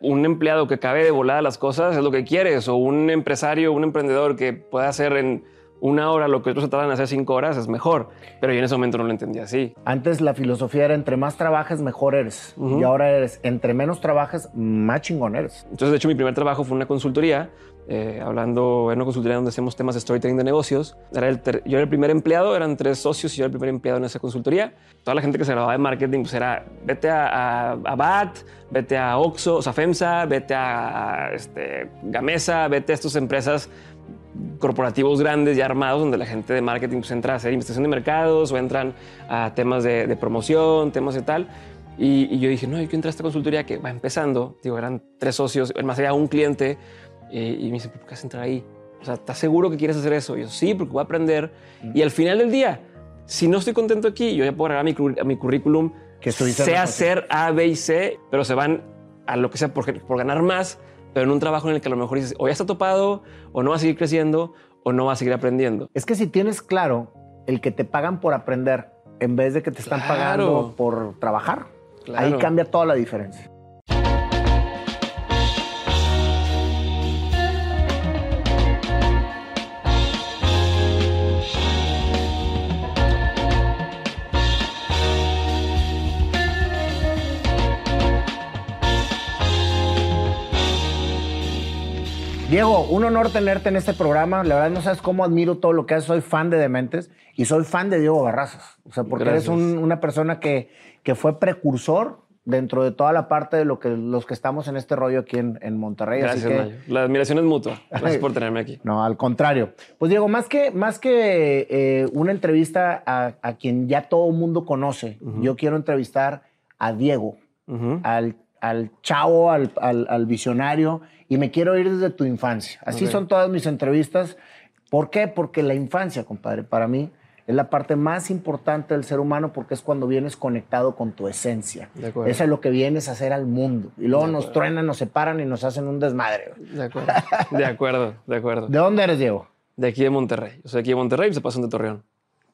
un empleado que cabe de volada las cosas es lo que quieres, o un empresario, un emprendedor que pueda hacer en una hora lo que otros se tardan en hacer cinco horas es mejor. Pero yo en ese momento no lo entendía así. Antes la filosofía era entre más trabajes, mejor eres. Y ahora eres entre menos trabajes, más chingón eres. Entonces, de hecho, mi primer trabajo fue una consultoría, eh, hablando en una consultoría donde hacemos temas de storytelling de negocios. Era el yo era el primer empleado, eran tres socios y yo era el primer empleado en esa consultoría. Toda la gente que se graduaba de marketing pues era, vete a, a, BAT, vete a Oxo, o sea, FEMSA, vete a, este, Gamesa, vete a estas empresas corporativos grandes y armados donde la gente de marketing pues, entra a hacer investigación de mercados o entran a temas de, promoción, temas de tal. Y, yo dije, no, yo quiero entrar a esta consultoría que va empezando. Digo, eran tres socios, más allá un cliente. Y me dice, ¿por qué vas a entrar ahí? O sea, ¿estás seguro que quieres hacer eso? Y yo, sí, porque voy a aprender. Y al final del día, si no estoy contento aquí, yo ya puedo agregar a mi, a mi currículum que sé hacer A, B y C, pero se van a lo que sea por, por ganar más pero en un trabajo en el que a lo mejor dices, o ya está topado, o no va a seguir creciendo, o no va a seguir aprendiendo. Es que si tienes claro el que te pagan por aprender en vez de que te están pagando por trabajar, ahí cambia toda la diferencia. Diego, un honor tenerte en este programa. La verdad no sabes cómo admiro todo lo que haces. Soy fan de Dementes y soy fan de Diego Barrazas. O sea, porque eres una persona que, que fue precursor dentro de toda la parte de lo que los que estamos en este rollo aquí en, Monterrey. Gracias, La admiración es mutua. Gracias por tenerme aquí. No, al contrario. Pues Diego, más que, más que eh, una entrevista a, quien ya todo el mundo conoce, yo quiero entrevistar a Diego, al, al chavo, al, al visionario y me quiero ir desde tu infancia. Así son todas mis entrevistas. ¿Por qué? Porque la infancia, compadre, para mí es la parte más importante del ser humano porque es cuando vienes conectado con tu esencia. Eso es lo que vienes a hacer al mundo. Y luego nos truenan, nos separan y nos hacen un desmadre. De acuerdo, de acuerdo, de acuerdo. ¿De dónde eres, Diego? De aquí de Monterrey. Yo soy aquí de Monterrey y se pasan de Torreón.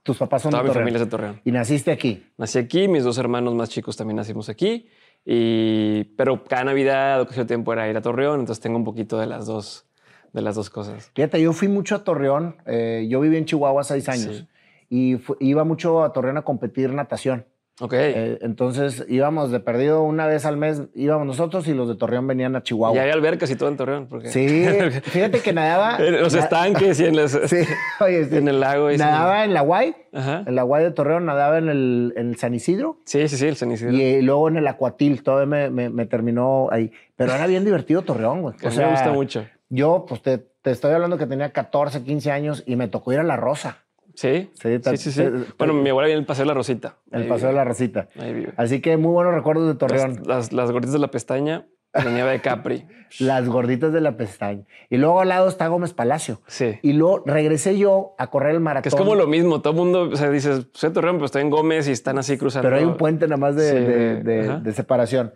Tus papás son de Torreón. mi familia es de Torreón. ¿Y naciste aquí? Nací aquí, mis dos hermanos más chicos también nacimos aquí. Y, pero cada Navidad o que tiempo era ir a Torreón, entonces tengo un poquito de las dos, de las dos cosas. Fíjate, yo fui mucho a Torreón. Eh, yo viví en Chihuahua seis años y iba mucho a Torreón a competir natación. Ok. Eh, entonces íbamos de perdido una vez al mes, íbamos nosotros y los de Torreón venían a Chihuahua. Y había albercas y todo en Torreón. Porque... Sí, fíjate que nadaba. en los estanques y en, sí, oye, en el lago. nadaba en la Guay, en la Guay de Torreón, nadaba en el, en el, San Isidro. Sí, sí, sí, el San Isidro. Y, luego en el Acuatil, todo me, me, terminó ahí. Pero era bien divertido Torreón, güey. O sea, me gusta mucho. Yo, pues te, te estoy hablando que tenía 14, 15 años y me tocó ir a La Rosa. Sí, sí, sí, sí, Bueno, mi abuela viene el Paseo de la Rosita. El Paseo de la Rosita. Ahí vive. Así que muy buenos recuerdos de Torreón. Las, las, gorditas de la pestaña, la nieve de Capri. las gorditas de la pestaña. Y luego al lado está Gómez Palacio. Sí. Y luego regresé yo a correr el maratón. Que es como lo mismo. Todo el mundo, o sea, dices, soy Torreón, pero estoy en Gómez y están así cruzando. Pero hay un puente nada más de, de separación.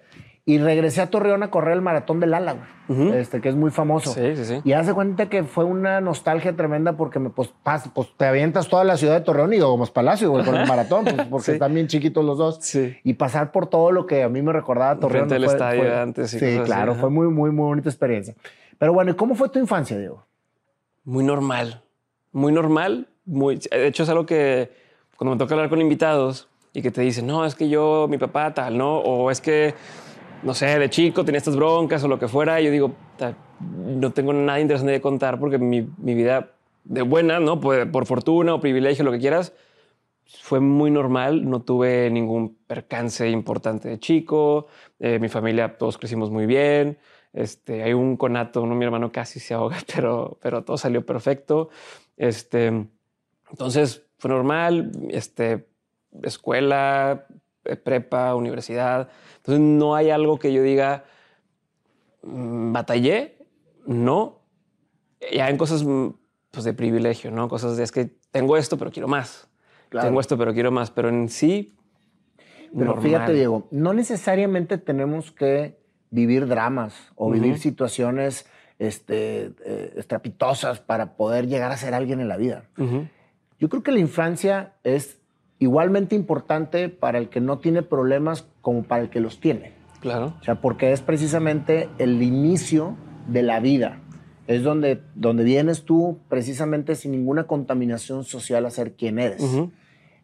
Y regresé a Torreón a correr el maratón del Ala, este, que es muy famoso. Sí, sí, sí. Y hace cuenta que fue una nostalgia tremenda porque me, pues, pues te avientas toda la ciudad de Torreón y Gómez Palacio con el maratón, pues, porque están bien chiquitos los dos. Sí. Y pasar por todo lo que a mí me recordaba Torreón. Frente del estadio antes. sí, claro, fue muy, muy, muy bonita experiencia. Pero bueno, ¿y cómo fue tu infancia, Diego? Muy normal. Muy normal. Muy, de hecho, es algo que cuando me toca hablar con invitados y que te dicen, no, es que yo, mi papá tal, ¿no? O es que no sé, de chico tenía estas broncas o lo que fuera, yo digo, no tengo nada interesante de contar porque mi, vida de buena, ¿no? Por, por, fortuna o privilegio, lo que quieras, fue muy normal. No tuve ningún percance importante de chico. Eh, mi familia, todos crecimos muy bien. Este, hay un conato, uno, mi hermano casi se ahoga, pero, pero todo salió perfecto. Este, entonces fue normal. Este, escuela, eh, prepa, universidad. Entonces no hay algo que yo diga, mm, batallé, no. Ya en cosas mm, pues, de privilegio, ¿no? Cosas de es que tengo esto, pero quiero más. Tengo esto, pero quiero más. Pero en sí. Pero fíjate, Diego, no necesariamente tenemos que vivir dramas o vivir situaciones este, eh, estrapitosas para poder llegar a ser alguien en la vida. Yo creo que la infancia es igualmente importante para el que no tiene problemas como para el que los tiene. Claro. O sea, porque es precisamente el inicio de la vida. Es donde, donde vienes tú precisamente sin ninguna contaminación social a ser quien eres.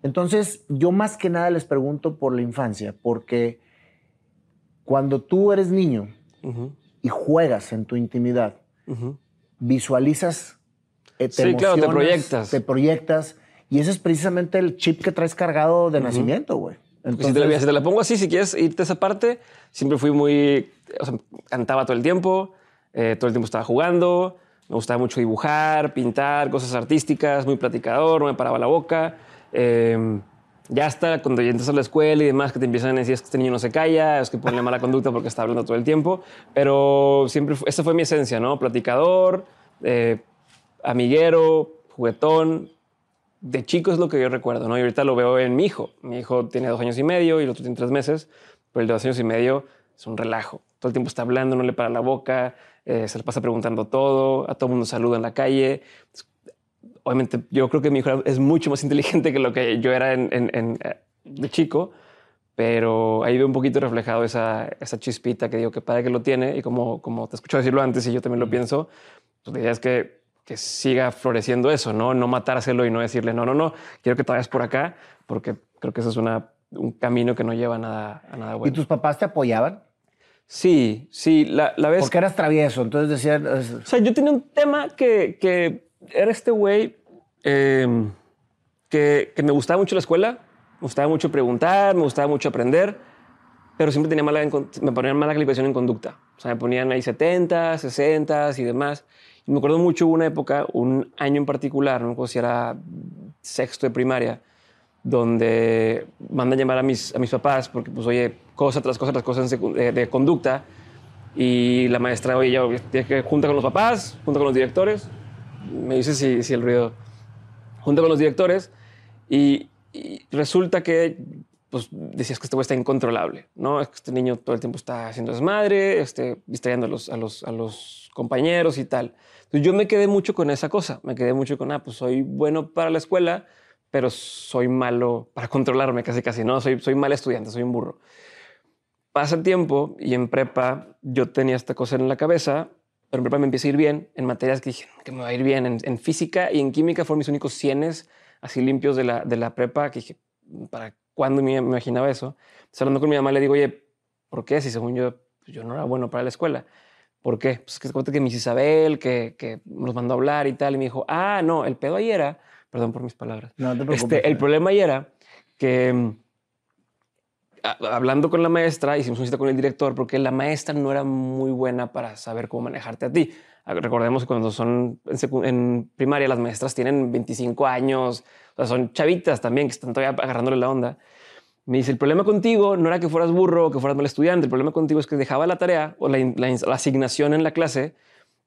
Entonces, yo más que nada les pregunto por la infancia, porque cuando tú eres niño y juegas en tu intimidad, visualizas, eh, te sí, claro, te proyectas. Te proyectas, y ese es precisamente el chip que traes cargado de nacimiento, güey. Entonces, si, te la, pongo así, si quieres irte a esa parte, siempre fui muy, o sea, cantaba todo el tiempo, eh, todo el tiempo estaba jugando, me gustaba mucho dibujar, pintar, cosas artísticas, muy platicador, no me paraba la boca. Eh, ya hasta cuando ya entras a la escuela y demás, que te empiezan a decir es que este niño no se calla, es que pone mala conducta porque está hablando todo el tiempo. Pero siempre, esa fue mi esencia, ¿no? Platicador, eh, amiguero, juguetón. De chico es lo que yo recuerdo, ¿no? Y ahorita lo veo en mi hijo. Mi hijo tiene dos años y medio y el otro tiene tres meses, pero el de dos años y medio es un relajo. Todo el tiempo está hablando, no le para la boca, eh, se le pasa preguntando todo, a todo el mundo saluda en la calle obviamente yo creo que mi hijo es mucho más inteligente que lo que yo era en, eh, de chico, pero ahí veo un poquito reflejado esa, esa chispita que digo que padre que lo tiene y como, como te escucho decirlo antes y yo también lo pienso, pues la idea es que, que siga floreciendo eso, ¿no? No matárselo y no decirle, no, no, no, quiero que te vayas por acá, porque creo que eso es una, un camino que no lleva a nada, a nada bueno. ¿Y tus papás te apoyaban? Sí, sí, la, la vez... Porque eras travieso, entonces decían... O sea, yo tenía un tema que, que era este güey em, que, me gustaba mucho la escuela, me gustaba mucho preguntar, me gustaba mucho aprender, pero siempre tenía mala, me ponían mala calificación en conducta. O sea, me ponían ahí 70, 60 y demás. Y me acuerdo mucho una época, un año en particular, no me si era sexto de primaria, donde mandan llamar a mis, a mis papás porque, pues, oye, cosa tras cosa tras cosas de, de conducta. Y la maestra, oye, ya, que junta con los papás, junta con los directores, me dice si, si el ruido, junto con los directores, y, resulta que pues decías que este güey está incontrolable, ¿no? Este niño todo el tiempo está haciendo desmadre, este, distrayendo a los, a los, a los compañeros y tal. Entonces yo me quedé mucho con esa cosa, me quedé mucho con, ah, pues soy bueno para la escuela, pero soy malo para controlarme casi casi, ¿no? Soy, soy mal estudiante, soy un burro. Pasa el tiempo y en prepa yo tenía esta cosa en la cabeza pero en prepa me empieza a ir bien en materias que dije que me va a ir bien. En, física y en química fueron mis únicos cienes así limpios de la, de la prepa que dije, ¿para cuándo me, imaginaba eso? Entonces, hablando con mi mamá, le digo, oye, ¿por qué? Si según yo, pues, yo no era bueno para la escuela. ¿Por qué? Pues que cuenta que Miss Isabel, que, que, nos mandó a hablar y tal, y me dijo, ah, no, el pedo ahí era, perdón por mis palabras. No, te este, el problema ahí era que hablando con la maestra, hicimos una cita con el director porque la maestra no era muy buena para saber cómo manejarte a ti. Recordemos que cuando son en, primaria, las maestras tienen 25 años, o sea, son chavitas también que están todavía agarrándole la onda. Me dice, el problema contigo no era que fueras burro o que fueras mal estudiante, el problema contigo es que dejaba la tarea o la, la asignación en la clase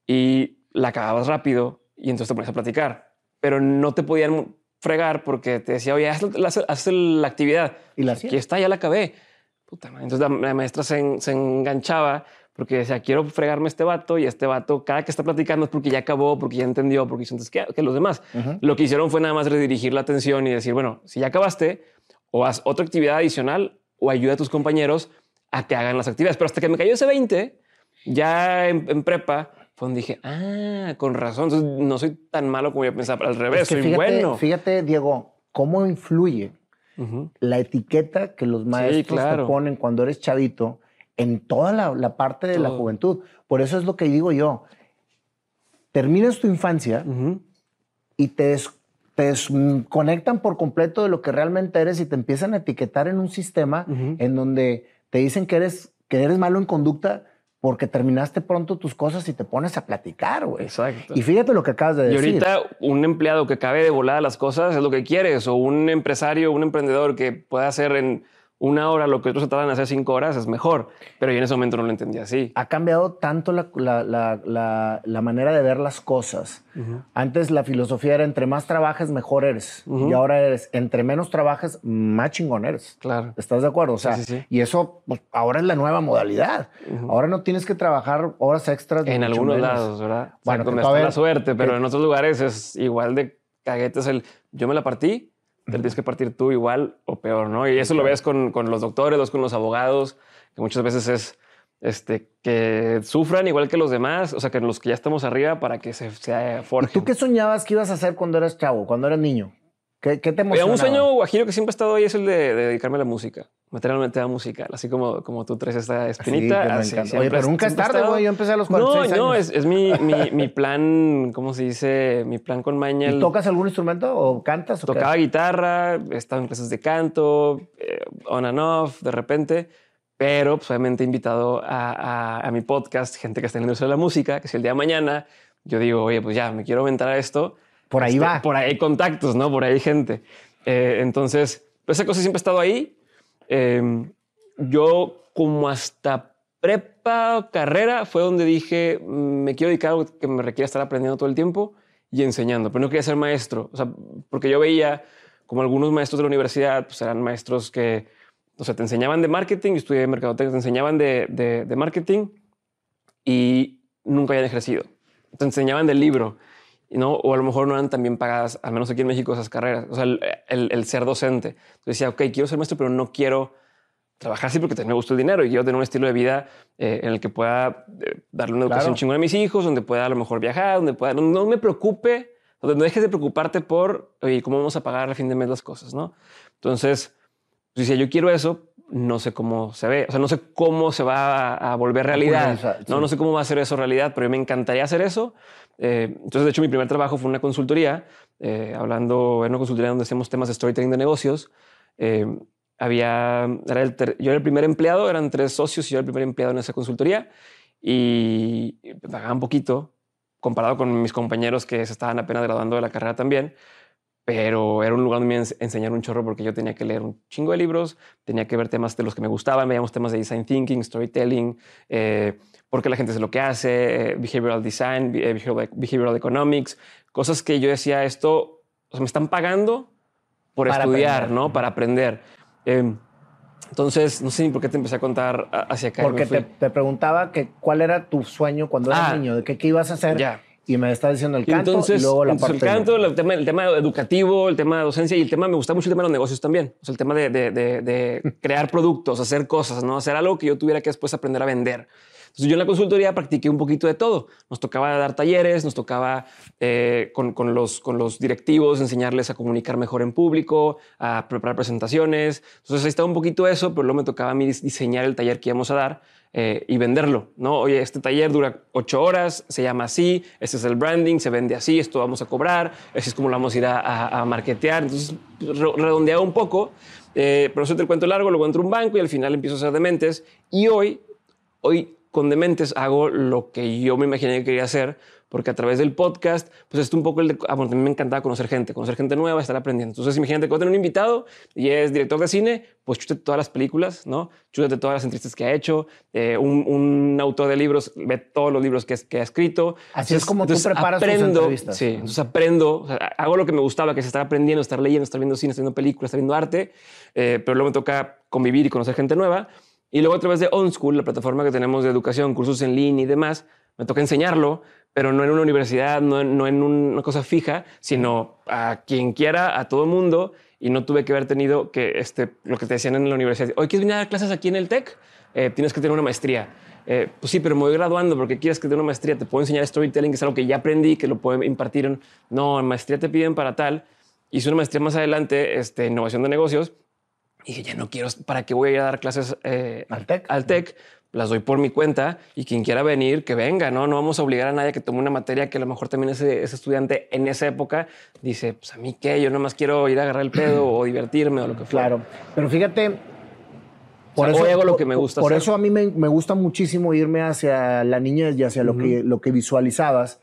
y la acababas rápido y entonces te pones a platicar, pero no te podían fregar porque te decía, oye, haz, la actividad. Y la Aquí está, ya la acabé. Puta Entonces la, maestra se, se, enganchaba porque decía, quiero fregarme este vato y este vato, cada que está platicando es porque ya acabó, porque ya entendió, porque hizo antes que, que los demás. Lo que hicieron fue nada más redirigir la atención y decir, bueno, si ya acabaste, o haz otra actividad adicional o ayuda a tus compañeros a que hagan las actividades. Pero hasta que me cayó ese 20, ya en prepa, fue donde dije, ah, con razón, Entonces, no soy tan malo como yo pensaba, al revés, soy bueno. Fíjate, Diego, cómo influye la etiqueta que los maestros te ponen cuando eres chavito en toda la, parte de la juventud. Por eso es lo que digo yo. Terminas tu infancia y te, desconectan por completo de lo que realmente eres y te empiezan a etiquetar en un sistema en donde te dicen que eres, que eres malo en conducta porque terminaste pronto tus cosas y te pones a platicar, güey. Exacto. Y fíjate lo que acabas de decir. Y ahorita un empleado que acabe de volar las cosas es lo que quieres, o un empresario, un emprendedor que pueda hacer en una hora lo que otros se tardan en hacer cinco horas es mejor. Pero yo en ese momento no lo entendía así. Ha cambiado tanto la, la, manera de ver las cosas. Antes la filosofía era entre más trabajes, mejor eres. Y ahora eres entre menos trabajes, más chingón eres. Claro. ¿Estás de acuerdo? O sea, y eso pues, ahora es la nueva modalidad. Ahora no tienes que trabajar horas extras. En algunos lados, ¿verdad? Bueno, o sea, la suerte, pero en otros lugares es igual de caguetes el yo me la partí te tienes que partir tú igual o peor, ¿no? Y eso lo ves con, con los doctores, con los abogados, que muchas veces es este, que sufran igual que los demás, o sea, que los que ya estamos arriba para que se, se forjen. ¿Tú qué soñabas que ibas a hacer cuando eras chavo, cuando eras niño? ¿Qué, qué te emocionaba? un sueño guajiro que siempre ha estado ahí es el de, de dedicarme a la música, materialmente a la música, así como, como tú traes esta espinita. Así, así, Oye, pero nunca es tarde, güey. Yo empecé a los 46 No, no, años. es, es mi, mi, mi, plan, ¿cómo se dice? Mi plan con maña. ¿Y tocas algún instrumento o cantas? O tocaba qué? guitarra, he estado en clases de canto, eh, on and off, de repente pero pues, obviamente he invitado a, a, a, mi podcast gente que está en la industria de la música, que si el día de mañana yo digo, oye, pues ya me quiero aventar a esto. Por ahí este, va. Por ahí hay contactos, ¿no? Por ahí hay gente. Eh, entonces, pues esa cosa siempre ha estado ahí. Eh, yo como hasta prepa o carrera fue donde dije, me quiero dedicar a algo que me requiere estar aprendiendo todo el tiempo y enseñando, pero no quería ser maestro. O sea, porque yo veía como algunos maestros de la universidad, pues eran maestros que o sea, te enseñaban de marketing, yo estudié mercadotecnia, te enseñaban de, de, de, marketing y nunca habían ejercido. Te enseñaban del libro, ¿no? O a lo mejor no eran tan bien pagadas, al menos aquí en México, esas carreras. O sea, el, el, el ser docente. Entonces decía, ok, quiero ser maestro, pero no quiero trabajar así porque también me gusta el dinero y quiero tener un estilo de vida eh, en el que pueda eh, darle una educación Claro. chingona a mis hijos, donde pueda a lo mejor viajar, donde pueda, no, no me preocupe, donde no dejes de preocuparte por, oye, ¿cómo vamos a pagar al fin de mes las cosas, no? Entonces, pues decía, yo quiero eso, no sé cómo se ve, o sea, no sé cómo se va a, a volver realidad, no, no sé cómo va a ser eso realidad, pero me encantaría hacer eso. Eh, entonces, de hecho, mi primer trabajo fue una consultoría, eh, hablando en una consultoría donde hacíamos temas de storytelling de negocios. Eh, había, era el ter- yo era el primer empleado, eran tres socios y yo era el primer empleado en esa consultoría y pagaban poquito comparado con mis compañeros que se estaban apenas graduando de la carrera también pero era un lugar donde me ens- enseñaron un chorro porque yo tenía que leer un chingo de libros, tenía que ver temas de los que me gustaban, veíamos temas de design thinking, storytelling, eh, por qué la gente es lo que hace, eh, behavioral design, eh, behavioral, behavioral economics, cosas que yo decía, esto, o sea, me están pagando por Para estudiar, aprender. ¿no? Para aprender. Eh, entonces, no sé ni por qué te empecé a contar hacia acá. Porque te, te preguntaba que cuál era tu sueño cuando eras Ah. niño, de qué, qué ibas a hacer. Ya. Y me estás diciendo el Y canto entonces, y luego la entonces parte el canto, de- el tema, el tema educativo, el tema de docencia y el tema, me gusta mucho el tema de los negocios también. O sea, el tema de, de- de- de crear productos, hacer cosas, ¿no? Hacer algo que yo tuviera que después aprender a vender. Entonces yo en la consultoría practiqué un poquito de todo. Nos tocaba dar talleres, nos tocaba eh, con, con los, con los directivos enseñarles a comunicar mejor en público, a preparar presentaciones. Entonces ahí estaba un poquito eso, pero luego me tocaba a mí dis- diseñar el taller que íbamos a dar eh, y venderlo. ¿no? Oye, este taller dura ocho horas, se llama así, este es el branding, se vende así, esto vamos a cobrar, así es como lo vamos a ir a, a, marketear. Entonces re- redondeaba un poco, eh, pero eso te cuento largo, luego entro a un banco y al final empiezo a hacer dementes. Y hoy, hoy con Dementes hago lo que yo me imaginé que quería hacer, porque a través del podcast, pues es un poco el de, ah, bueno, a mí me encantaba conocer gente, conocer gente nueva, estar aprendiendo. Entonces, imagínate que voy a tener un invitado y es director de cine, pues chútate todas las películas, ¿no? Chútate todas las entrevistas que ha hecho. Eh, un, un autor de libros, ve todos los libros que, que ha escrito. Así es como tú preparas tus aprendo, entrevistas. Sí, entonces aprendo, o sea, hago lo que me gustaba, que es estar aprendiendo, estar leyendo, estar viendo cine, estar viendo películas, estar viendo arte, eh, pero luego me toca convivir y conocer gente nueva. Y luego a través de OnSchool, la plataforma que tenemos de educación, cursos en línea y demás, me toca enseñarlo, pero no en una universidad, no, no en una cosa fija, sino a quien quiera, a todo el mundo. Y no tuve que haber tenido que, este, lo que te decían en la universidad, hoy quieres venir a dar clases aquí en el TEC, Eh, tienes que tener una maestría. Eh, pues sí, pero me voy graduando porque quieres que tenga una maestría. Te puedo enseñar storytelling, que es algo que ya aprendí, que lo puedo impartir. En, no, en maestría te piden para tal. Hice una maestría más adelante, este, innovación de negocios. Y dije, ya no quiero, ¿para qué voy a ir a dar clases eh, Al TEC. Al TEC. Las doy por mi cuenta y quien quiera venir, que venga, ¿no? No vamos a obligar a nadie a que tome una materia que a lo mejor también ese, ese estudiante en esa época dice, pues a mí qué, yo nomás quiero ir a agarrar el pedo o divertirme o lo que fuera. Claro. Pero fíjate. sea, hoy hago lo que me gusta Por hacer. eso a mí me, me gusta muchísimo irme hacia la niñez y hacia lo, que, lo que visualizabas,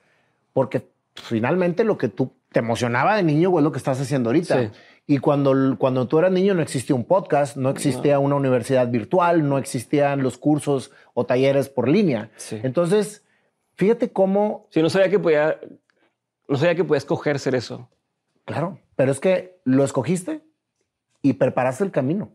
porque finalmente lo que tú te emocionaba de niño es lo que estás haciendo ahorita. Sí. Y cuando, cuando tú eras niño no existía un podcast, no existía una universidad virtual, no existían los cursos o talleres por línea. Sí. Entonces, fíjate cómo, Sí, no sabía que podía, no sabía que podía escoger ser eso. claro, pero es que lo escogiste y preparaste el camino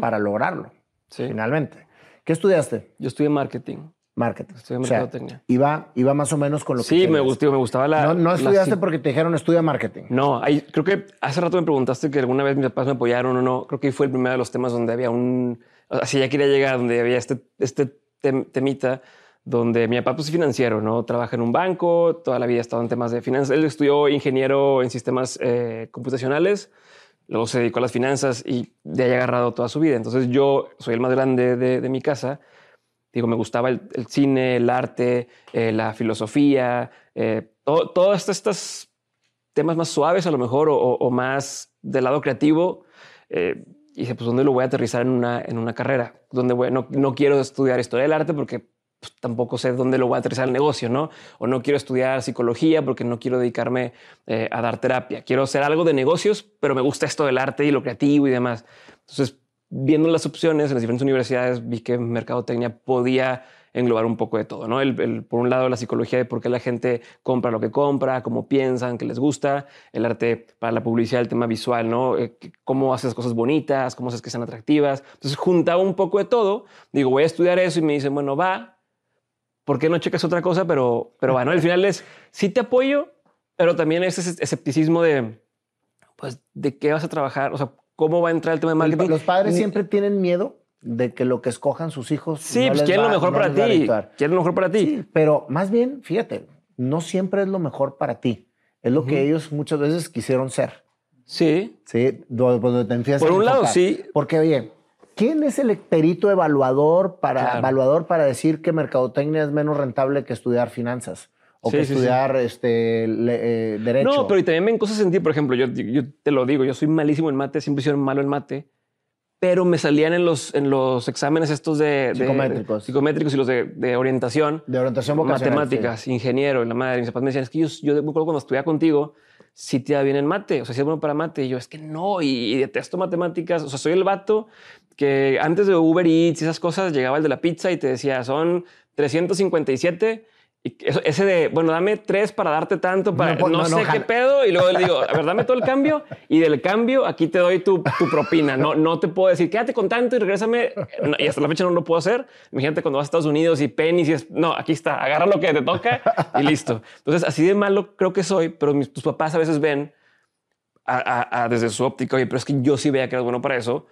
para lograrlo. Sí. finalmente. ¿Qué estudiaste? Yo estudié marketing. Marketing. Estudié O sea, mercadotecnia. iba, iba más o menos con lo que Sí, me gustó, me gustaba la. No, no la estudiaste psi- porque te dijeron estudia marketing. No, ahí, creo que hace rato me preguntaste que alguna vez mis papás me apoyaron o no. Creo que fue el primero de los temas donde había un. Así ya quería llegar, donde había este, este tem- temita donde mi papá pues, es financiero, ¿no? Trabaja en un banco, toda la vida ha estado en temas de finanzas. Él estudió ingeniero en sistemas eh, computacionales, luego se dedicó a las finanzas y de ahí ha agarrado toda su vida. Entonces yo soy el más grande de, de mi casa. Digo, me gustaba el, cine, el arte, eh, la filosofía, eh, todo- todos estos temas más suaves a lo mejor o, más del lado creativo. eh, y dije, pues, ¿dónde lo voy a aterrizar en una, en una carrera? ¿Dónde voy? No, no quiero estudiar historia del arte porque pues, tampoco sé dónde lo voy a aterrizar el negocio, ¿no? O no quiero estudiar psicología porque no quiero dedicarme eh, a dar terapia. Quiero hacer algo de negocios, pero me gusta esto del arte y lo creativo y demás. Entonces, viendo las opciones en las diferentes universidades, vi que mercadotecnia podía englobar un poco de todo, ¿no? El, por un lado, la psicología de por qué la gente compra lo que compra, cómo piensan, qué les gusta, el arte para la publicidad, el tema visual, ¿no? Eh, cómo haces cosas bonitas, cómo haces que sean atractivas. Entonces, juntaba un poco de todo. Digo, voy a estudiar eso y me dicen, bueno, va, ¿por qué no checas otra cosa? Pero, pero bueno, al final es, sí te apoyo, pero también ese escepticismo de, pues, ¿de qué vas a trabajar? O sea, ¿cómo va a entrar el tema de marketing? Los padres Ni- siempre tienen miedo de que lo que escojan sus hijos. Sí, no pues quieren lo mejor no para ti. Quieren lo mejor para ti. Sí, pero más bien, fíjate, no siempre es lo mejor para ti. Es lo que ellos muchas veces quisieron ser. Sí. Sí, Do- donde te empiezas Por a un lado, sí. Porque, oye, ¿quién es el perito evaluador para, Claro. evaluador para decir que mercadotecnia es menos rentable que estudiar finanzas? O Sí, que sí, sí. estudiar Este, le- eh, derecho. No, pero y también ven cosas en ti. Por ejemplo, yo, yo te lo digo, yo soy malísimo en mate, siempre sido malo en mate, pero me salían en los, en los exámenes estos de, de- Psicométricos. psicométricos y los de, de orientación. De orientación vocacional. matemáticas, ingeniero, la madre. Mis papás me decían, es que yo, yo me acuerdo cuando estudiaba contigo, si te iba bien en mate, o sea, si es bueno para mate. Y yo, es que no, y, y detesto matemáticas. O sea, soy el vato que antes de Uber Eats y esas cosas, llegaba el de la pizza y te decía, son 357. Y eso- ese de, bueno, dame tres para darte tanto, para No, no, no, no, sé qué pedo. Y luego le digo, a ver, dame todo el cambio y del cambio aquí te doy tu, tu propina. No, no te puedo decir, quédate con tanto y regrésame. Y hasta la fecha no lo puedo hacer. Imagínate cuando vas a Estados Unidos y penis y es, no, aquí está, agarra lo que te toca y listo. Entonces, así de malo creo que soy, pero mis, tus papás a veces ven a- a- a- desde su óptica, oye, pero es que yo sí veía que eras bueno para eso.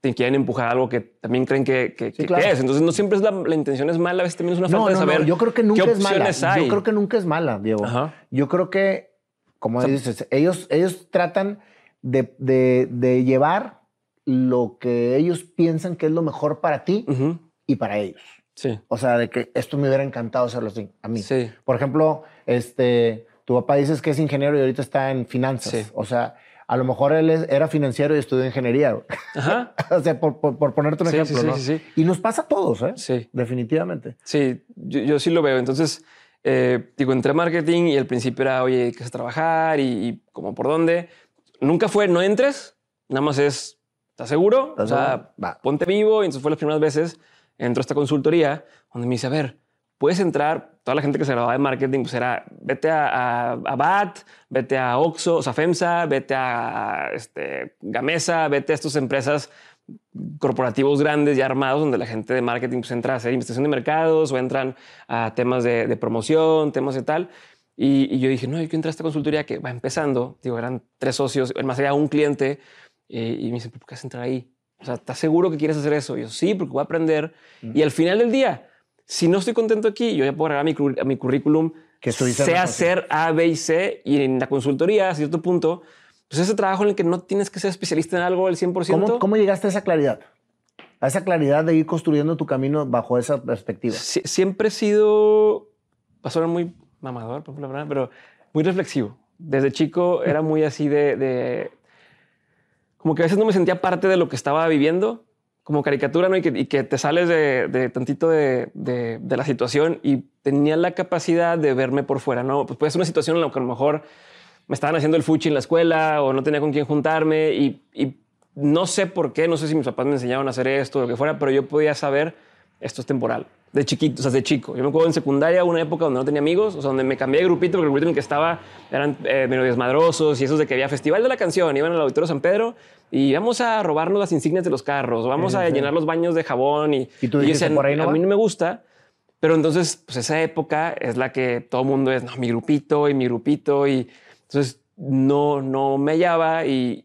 Te quieren empujar algo que también creen que, que- que- claro. es. Entonces, no siempre es la, la intención es mala, a veces también es una No, falta no, de no, saber. yo creo que nunca es mala. hay. Yo creo que nunca es mala, Diego. Ajá. Yo creo que, como dices, ellos, ellos tratan de, de- de llevar lo que ellos piensan que es lo mejor para ti Ujú. y para ellos. Sí. O sea, de que esto me hubiera encantado hacerlo así, a mí. Sí. Por ejemplo, este, tu papá dices que es ingeniero y ahorita está en finanzas. Sí. O sea, a lo mejor él era financiero y estudió ingeniería. Ajá. o sea, por, por- por ponerte un Sí, ejemplo, sí, sí, ¿no? sí, sí. Y nos pasa a todos, ¿eh? Sí. Definitivamente. Sí, yo, yo sí lo veo. Entonces, eh, digo, entré a marketing y al principio era, oye, ¿qué es trabajar? Y, y como por dónde. Nunca fue, no entres, nada más es, ¿estás seguro? O ¿Estás sea? Va. ponte vivo. Y entonces fue las primeras veces, entró a esta consultoría donde me dice, a ver, puedes entrar, toda la gente que se graduaba de marketing, pues era, vete a, a, a BAT, vete a Oxxo, o sea, FEMSA, vete a este, Gamesa, vete a estas empresas corporativos grandes ya armados donde la gente de marketing pues, entra a hacer investigación de mercados o entran a temas de, de promoción, temas de tal. Y, y yo dije, no, yo quiero entrar a esta consultoría que va empezando. Digo, eran tres socios, más allá un cliente. eh, y me dicen, ¿por qué vas a entrar ahí? O sea, ¿estás seguro que quieres hacer eso? Y yo, sí, porque voy a aprender. Y al final del día, si no estoy contento aquí, yo ya puedo agregar a mi, cur- a mi currículum Que la hacer A, B y C. Y en la consultoría, a cierto punto, pues ese trabajo en el que no tienes que ser especialista en algo el 100%. ¿Cómo, ¿Cómo llegaste a esa claridad? A esa claridad de ir construyendo tu camino bajo esa perspectiva. Sie- siempre he sido, va a sonar muy mamador, por la verdad, pero muy reflexivo. Desde chico era muy así de, de- como que a veces no me sentía parte de lo que estaba viviendo, como caricatura, ¿no? Y que, te sales de, tantito de, la situación y tenía la capacidad de verme por fuera, ¿no? Pues puede ser una situación en la que a lo mejor me estaban haciendo el fuchi en la escuela o no tenía con quién juntarme y, no sé por qué, no sé si mis papás me enseñaban a hacer esto o lo que fuera, pero yo podía saber esto es temporal. De chiquito, o sea, de chico. Yo me acuerdo en secundaria, una época donde no tenía amigos, o sea, donde me cambié de grupito, porque el grupito en el que estaba eran eh, medio desmadrosos y esos de que había festival de la canción, iban al auditorio San Pedro y vamos a robarnos las insignias de los carros, vamos Sí, a sí. llenar los baños de jabón y, Y tú yo dijiste, decía, "Por ahí no a va". mí no me gusta, Pero entonces, pues esa época es la que todo el mundo es, no, mi grupito y mi grupito. Y entonces no, no me hallaba y,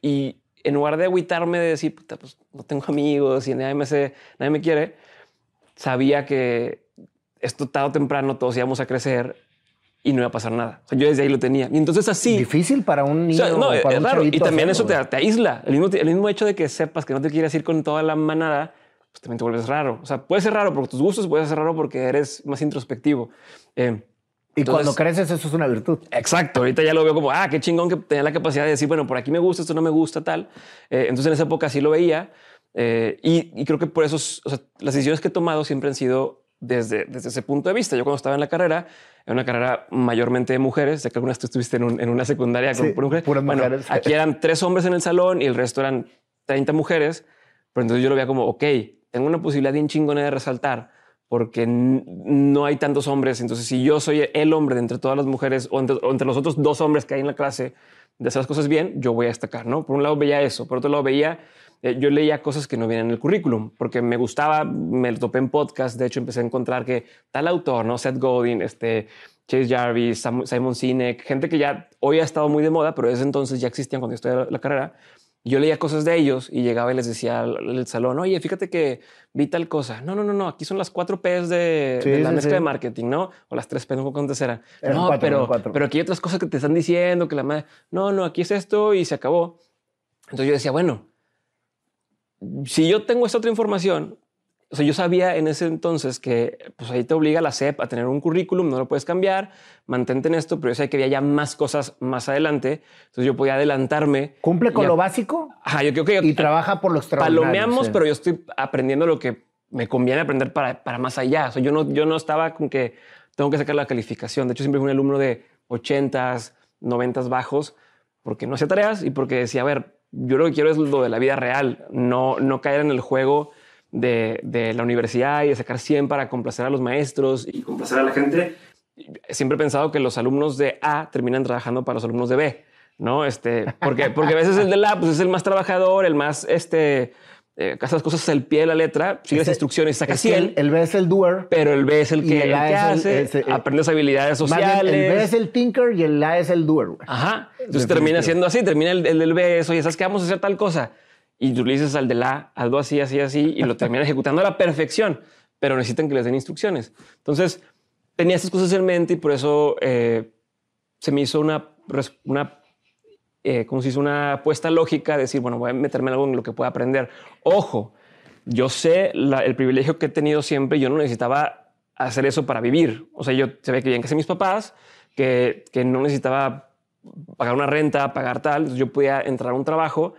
y en lugar de agüitarme de decir, puta, pues no tengo amigos y nadie me, sé, nadie me quiere, sabía que esto tarde o temprano todos íbamos a crecer y no iba a pasar nada. O sea, yo desde ahí lo tenía. Y entonces así... Difícil para un niño. O sea, no, o para es un raro. Y también hacerlo, eso te, te aísla. El mismo, el mismo hecho de que sepas que no te quieres ir con toda la manada, pues también te vuelves raro. O sea, puede ser raro por tus gustos, puede ser raro porque eres más introspectivo. Eh, Y entonces- cuando creces, eso es una virtud. Exacto, ahorita ya lo veo como, ah, qué chingón que tenía la capacidad de decir, bueno, por aquí me gusta, esto no me gusta, tal. Eh, entonces en esa época sí lo veía eh, y, y creo que por eso, o sea, las decisiones que he tomado siempre han sido desde, desde ese punto de vista. Yo cuando estaba en la carrera, en una carrera mayormente de mujeres, sé que algunas tú estuviste en, un- en una secundaria con Sí, puras mujeres. puras Bueno, mujeres. aquí eran tres hombres en el salón y el resto eran 30 mujeres, pero entonces yo lo veía como, ok, tengo una posibilidad bien chingona de resaltar porque no hay tantos hombres. Entonces, si yo soy el hombre de entre todas las mujeres o entre, o entre los otros dos hombres que hay en la clase de hacer las cosas bien, yo voy a destacar, ¿no? Por un lado veía eso, por otro lado veía, eh, yo leía cosas que no vienen en el currículum, porque me gustaba, me lo topé en podcast, de hecho empecé a encontrar que tal autor, ¿no? Seth Godin, este, Chase Jarvis, Sam- Simon Sinek, gente que ya hoy ha estado muy de moda, pero desde entonces ya existían cuando yo estudiaba la, la carrera. Yo leía cosas de ellos y llegaba y les decía al, al salón, oye, fíjate que vi tal cosa. No, no, no, no, aquí son las cuatro P's de, Sí, de la sí, mezcla sí. de marketing, ¿no? O las tres P's, no cuántas eran. Eran no, cuatro, pero, cuatro. pero aquí hay otras cosas que te están diciendo, que la madre, no, no, aquí es esto y se acabó. Entonces yo decía, bueno, si yo tengo esta otra información, o sea, yo sabía en ese entonces que pues ahí te obliga la SEP a tener un currículum, no lo puedes cambiar, mantente en esto, pero yo sabía que había ya más cosas más adelante, entonces yo podía adelantarme. Cumple con lo básico Ajá, yo creo que y trabaja por lo extraordinario. palomeamos, sí. pero yo estoy aprendiendo lo que me conviene aprender para, para más allá. O sea, yo no, yo no estaba con que tengo que sacar la calificación. De hecho, siempre fui un alumno de 80s, 90s bajos, porque no hacía tareas y porque decía, a ver, yo lo que quiero es lo de la vida real, no, no caer en el juego de, de la universidad y de sacar 100 para complacer a los maestros y complacer a la gente. Siempre he pensado que los alumnos de A terminan trabajando para los alumnos de B. ¿no? Este, porque, porque a veces el de la pues es el más trabajador, el más, este, eh, las cosas al pie de la letra, sigue las instrucciones, saca Es que 100, el, el B es el doer. pero el B es el que, el el que el- hace, el- aprendes habilidades Más bien, sociales. el B es el tinker y el A es el doer. güey. Ajá. Entonces termina siendo así, termina el, el del B, eso, y sabes que vamos a hacer tal cosa. Y tú le dices al del A, algo así, así, así, y lo termina ejecutando a la perfección, pero necesitan que les den instrucciones. Entonces, tenía estas cosas en mente y por eso eh, se me hizo una, una eh, como se dice, una apuesta lógica, de decir, bueno, voy a meterme en algo en lo que pueda aprender. Ojo, yo sé el privilegio que he tenido siempre, yo no necesitaba hacer eso para vivir. O sea, yo ve que que sé mis papás, que, que no necesitaba pagar una renta, pagar tal, yo podía entrar a un trabajo,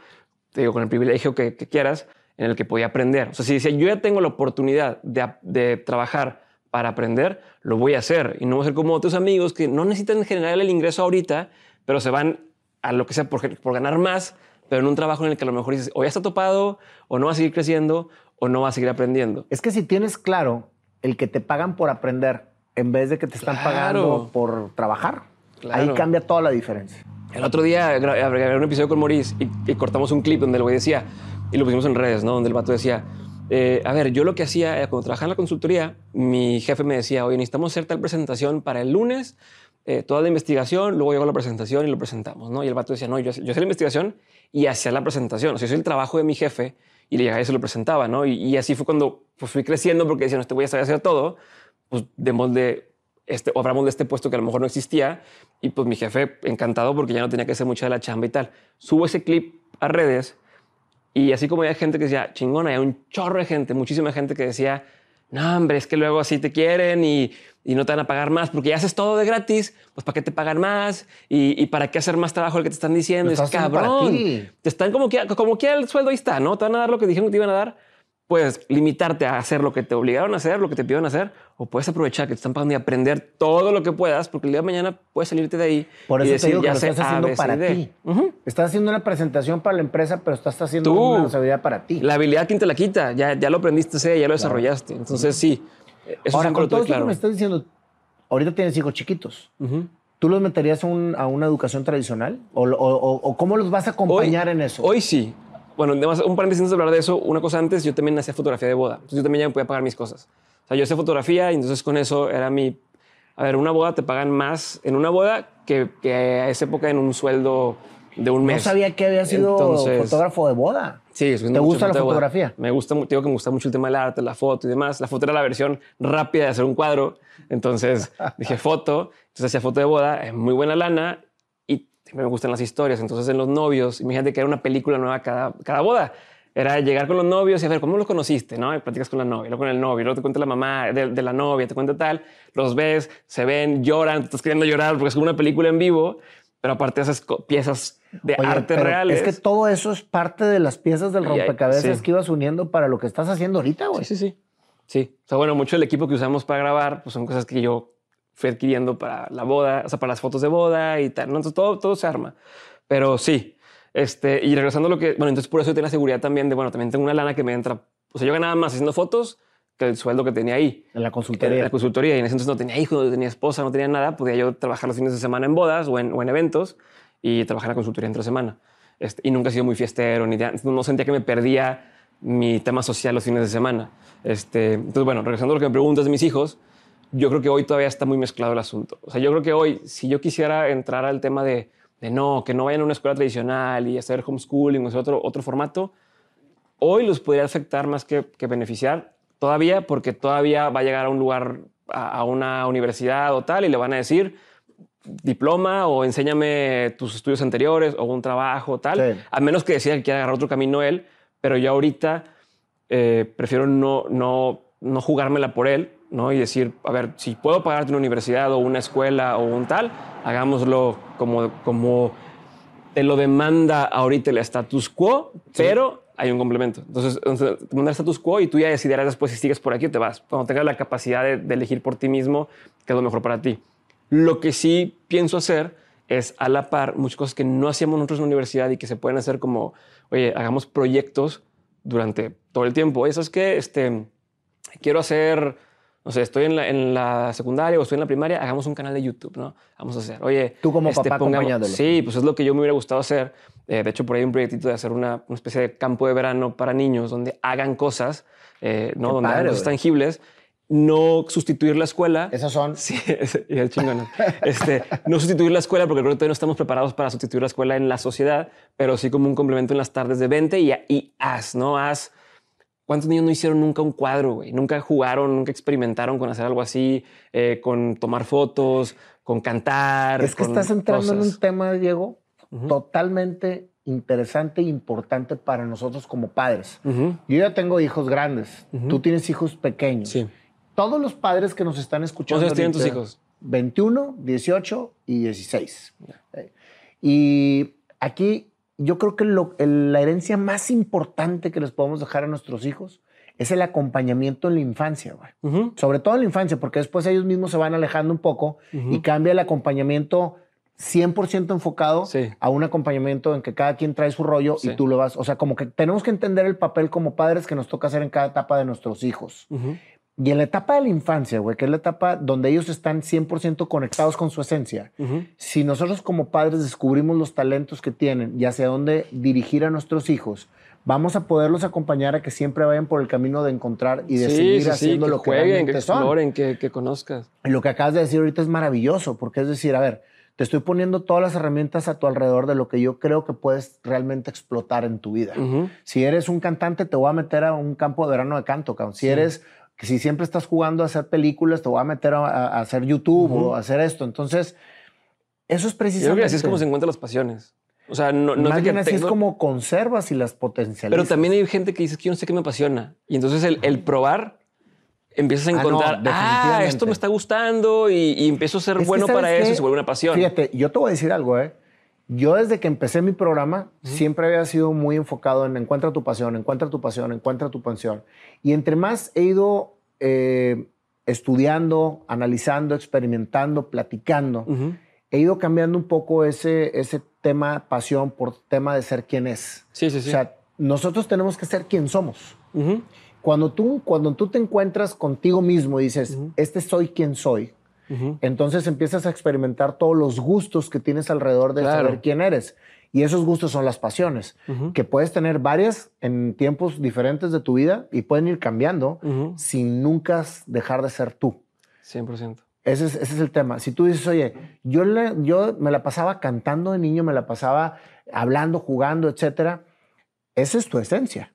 te digo, con el privilegio que, quieras, en el que podía aprender. O sea, si decía, yo ya tengo la oportunidad de trabajar para aprender, lo voy a hacer. Y no voy a ser como otros amigos que no necesitan generar el ingreso ahorita, pero se van a lo que sea por, por ganar más, pero en un trabajo en el que a lo mejor dices, o ya está topado, o no va a seguir creciendo, o no va a seguir aprendiendo. Es que si tienes claro el que te pagan por aprender en vez de que te están Claro. pagando por trabajar, Claro. ahí cambia toda la diferencia. El otro día gra- grabé un episodio con Maurice y, y cortamos un clip donde el güey decía, y lo pusimos en redes, ¿no? Donde el vato decía, eh, a ver, yo lo que hacía cuando trabajaba en la consultoría, mi jefe me decía, oye, necesitamos hacer tal presentación para el lunes, eh, toda la investigación, luego llegó la presentación y lo presentamos, ¿no? Y el vato decía, no, yo, yo hacía la investigación y hacía la presentación, o sea, yo soy el trabajo de mi jefe y le llegaba y se lo presentaba, ¿no? Y, así fue cuando pues, fui creciendo porque decían, no, este voy a saber hacer todo, pues demos de este, o hablamos de este puesto que a lo mejor no existía y pues mi jefe encantado porque ya no tenía que hacer mucha de la chamba y tal. Subo ese clip a redes y así como había gente que decía, chingona, hay un chorro de gente, muchísima gente que decía, no, hombre, es que luego así te quieren y, y no te van a pagar más porque ya haces todo de gratis, pues ¿para qué te pagan más? ¿Y, y para qué hacer más trabajo el que te están diciendo? Es cabrón. Te están como que, como que el sueldo ahí está, ¿no? Te van a dar lo que dijeron que te iban a dar. Puedes limitarte a hacer lo que te obligaron a hacer, lo que te pidieron hacer, o puedes aprovechar que te están pagando y aprender todo lo que puedas, porque el día de mañana puedes salirte de ahí. Por y eso te decir, digo que ya lo estás A, haciendo para ti. Ujú. Estás haciendo una presentación para la empresa, pero estás haciendo Tú. una responsabilidad para ti. La habilidad, ¿quién te la quita? Ya, ya lo aprendiste, ya lo desarrollaste. Entonces, sí, eso Ahora, con todo esto que claro. me estás diciendo, ahorita tienes hijos chiquitos. Ujú. ¿Tú los meterías a, un- a una educación tradicional? ¿O, o- o- cómo los vas a acompañar Hoy- en eso? Hoy sí. Bueno, además, un paréntesis antes de hablar de eso, una cosa antes, yo también hacía fotografía de boda. Entonces yo también ya me podía pagar mis cosas. O sea, yo sé fotografía y entonces con eso era mi... A ver, una boda te pagan más en una boda que, que a esa época en un sueldo de un mes. No sabía que había sido Entonces- fotógrafo de boda. Sí, ¿Te gusta la fotografía? Me gusta, digo que me gusta mucho el tema del arte, la foto y demás. La foto era la versión rápida de hacer un cuadro. Entonces dije foto. Entonces hacía foto de boda, eh, muy buena lana y me gustan las historias. Entonces en los novios, imagínate que era una película nueva cada, cada boda. Era llegar con los novios y a ver cómo los conociste, ¿no? Y platicas con la novia, luego con el novio, luego te cuenta la mamá de, de la novia, te cuenta tal, los ves, se ven, lloran, te estás queriendo llorar porque es como una película en vivo, pero aparte haces piezas de Oye, reales. Es que todo eso es parte de las piezas del hay- rompecabezas sí. que ibas uniendo para lo que estás haciendo ahorita, güey. Sí, sí, sí. Sí. O sea, bueno, mucho del equipo que usamos para grabar, pues son cosas que yo fui adquiriendo para la boda, o sea, para las fotos de boda y tal. ¿no? Entonces todo, todo se arma. Pero sí. Este, y regresando a lo que, bueno, entonces por eso yo tengo la seguridad también de, bueno, también tengo una lana que me entra. O sea, yo ganaba más haciendo fotos que el sueldo que tenía ahí. En la En consultoría. la consultoría. Y en ese entonces no tenía hijos, no tenía esposa, no tenía nada. Podía yo trabajar los fines de semana en bodas o en, o en eventos y trabajar en la consultoría entre semana. Este, y nunca he sido muy fiestero, ni de- no sentía que me perdía mi tema social los fines de semana. Este, entonces, bueno, regresando a lo que me preguntas de mis hijos, yo creo que hoy todavía está muy mezclado el asunto. O sea, yo creo que hoy, si yo quisiera entrar al tema de, de no, que no vayan a una escuela tradicional y hacer homeschooling o hacer otro, otro formato, hoy los podría afectar más que, que beneficiar todavía porque todavía va a llegar a un lugar, a, a una universidad o tal y le van a decir diploma o enséñame tus estudios anteriores o un trabajo tal, Sí. a menos que decida que quiera agarrar otro camino él, pero yo ahorita eh, prefiero no, no, no jugármela por él, ¿no? Y decir, a ver, si puedo pagarte una universidad o una escuela o un tal, hagámoslo como, como te lo demanda ahorita el status quo, pero hay un complemento. Entonces, entonces, te manda el status quo y tú ya decidirás después si sigues por aquí o te vas. Cuando tengas la capacidad de, de elegir por ti mismo qué es lo mejor para ti. Lo que sí pienso hacer es a la par muchas cosas que no hacíamos nosotros en la universidad y que se pueden hacer como, oye, hagamos proyectos durante todo el tiempo. Oye, ¿sabes qué? Este, quiero hacer, no sé, estoy en la, en la secundaria o estoy en la primaria, hagamos un canal de YouTube, ¿no? Vamos a hacer, oye. este, Tú como papá acompañándolo. Sí, pues es lo que yo me hubiera gustado hacer. Eh, de hecho, por ahí un proyectito de hacer una, una especie de campo de verano para niños donde hagan cosas, eh, ¿no? Qué donde padre, hagan cosas tangibles. No sustituir la escuela. Esas son. Sí, es, chingón. Este, no sustituir la escuela, porque creo que todavía no estamos preparados para sustituir la escuela en la sociedad, pero sí como un complemento en las tardes de 20 y, y haz, ¿no? Haz. ¿Cuántos niños no hicieron nunca un cuadro, güey? Nunca jugaron, nunca experimentaron con hacer algo así, eh, con tomar fotos, con cantar. Es que con estás entrando en un tema, Diego, totalmente interesante e importante para nosotros como padres. Yo ya tengo hijos grandes. Tú tienes hijos pequeños. Sí. Todos los padres que nos están escuchando. ¿Cuántos tienen tus hijos? 21, 18 y 16. Eh, Y aquí yo creo que lo- el- la herencia más importante que les podemos dejar a nuestros hijos es el acompañamiento en la infancia, güey. Sobre todo en la infancia, porque después ellos mismos se van alejando un poco y cambia el acompañamiento 100% enfocado Sí. a un acompañamiento en que cada quien trae su rollo Sí. y tú lo vas. O sea, como que tenemos que entender el papel como padres que nos toca hacer en cada etapa de nuestros hijos. Y en la etapa de la infancia, güey, que es la etapa donde ellos están 100% conectados con su esencia, si nosotros como padres descubrimos los talentos que tienen y hacia dónde dirigir a nuestros hijos, vamos a poderlos acompañar a que siempre vayan por el camino de encontrar y de Sí, seguir sí, sí, haciendo que lo que jueguen, que realmente son. exploren, que, que conozcas. Y lo que acabas de decir ahorita es maravilloso, porque es decir, a ver, te estoy poniendo todas las herramientas a tu alrededor de lo que yo creo que puedes realmente explotar en tu vida. Si eres un cantante, te voy a meter a un campo de verano de canto, cabrón. Si eres, si siempre estás jugando a hacer películas, te voy a meter a, hacer YouTube o a hacer esto. Entonces, eso es Yo creo precisamente. que así es como se encuentran las pasiones. O sea, no, no es Más que bien así es como conservas y las potencializas. Pero también hay gente que dice que yo no sé qué me apasiona. Y entonces el, el probar, empiezas a Ah, no, encontrar, ah, definitivamente. esto me está gustando y, y empiezo a ser Es que, bueno para ¿sabes eso qué? y se vuelve una pasión. Fíjate, yo te voy a decir algo, ¿eh? Yo desde que empecé mi programa siempre había sido muy enfocado en encuentra tu pasión, encuentra tu pasión, encuentra tu pasión. Y entre más he ido eh, estudiando, analizando, experimentando, platicando, he ido cambiando un poco ese, ese tema pasión por tema de ser quien es. Sí, sí, sí. O sea, nosotros tenemos que ser quien somos. Cuando tú, cuando tú te encuentras contigo mismo y dices, este soy quien soy, Entonces empiezas a experimentar todos los gustos que tienes alrededor de Claro. saber quién eres. Y esos gustos son las pasiones, que puedes tener varias en tiempos diferentes de tu vida y pueden ir cambiando sin nunca dejar de ser tú. 100%. Ese es, ese es, el tema. Si tú dices, oye, yo, le, yo me la pasaba cantando de niño, me la pasaba hablando, jugando, etcétera, esa es tu esencia.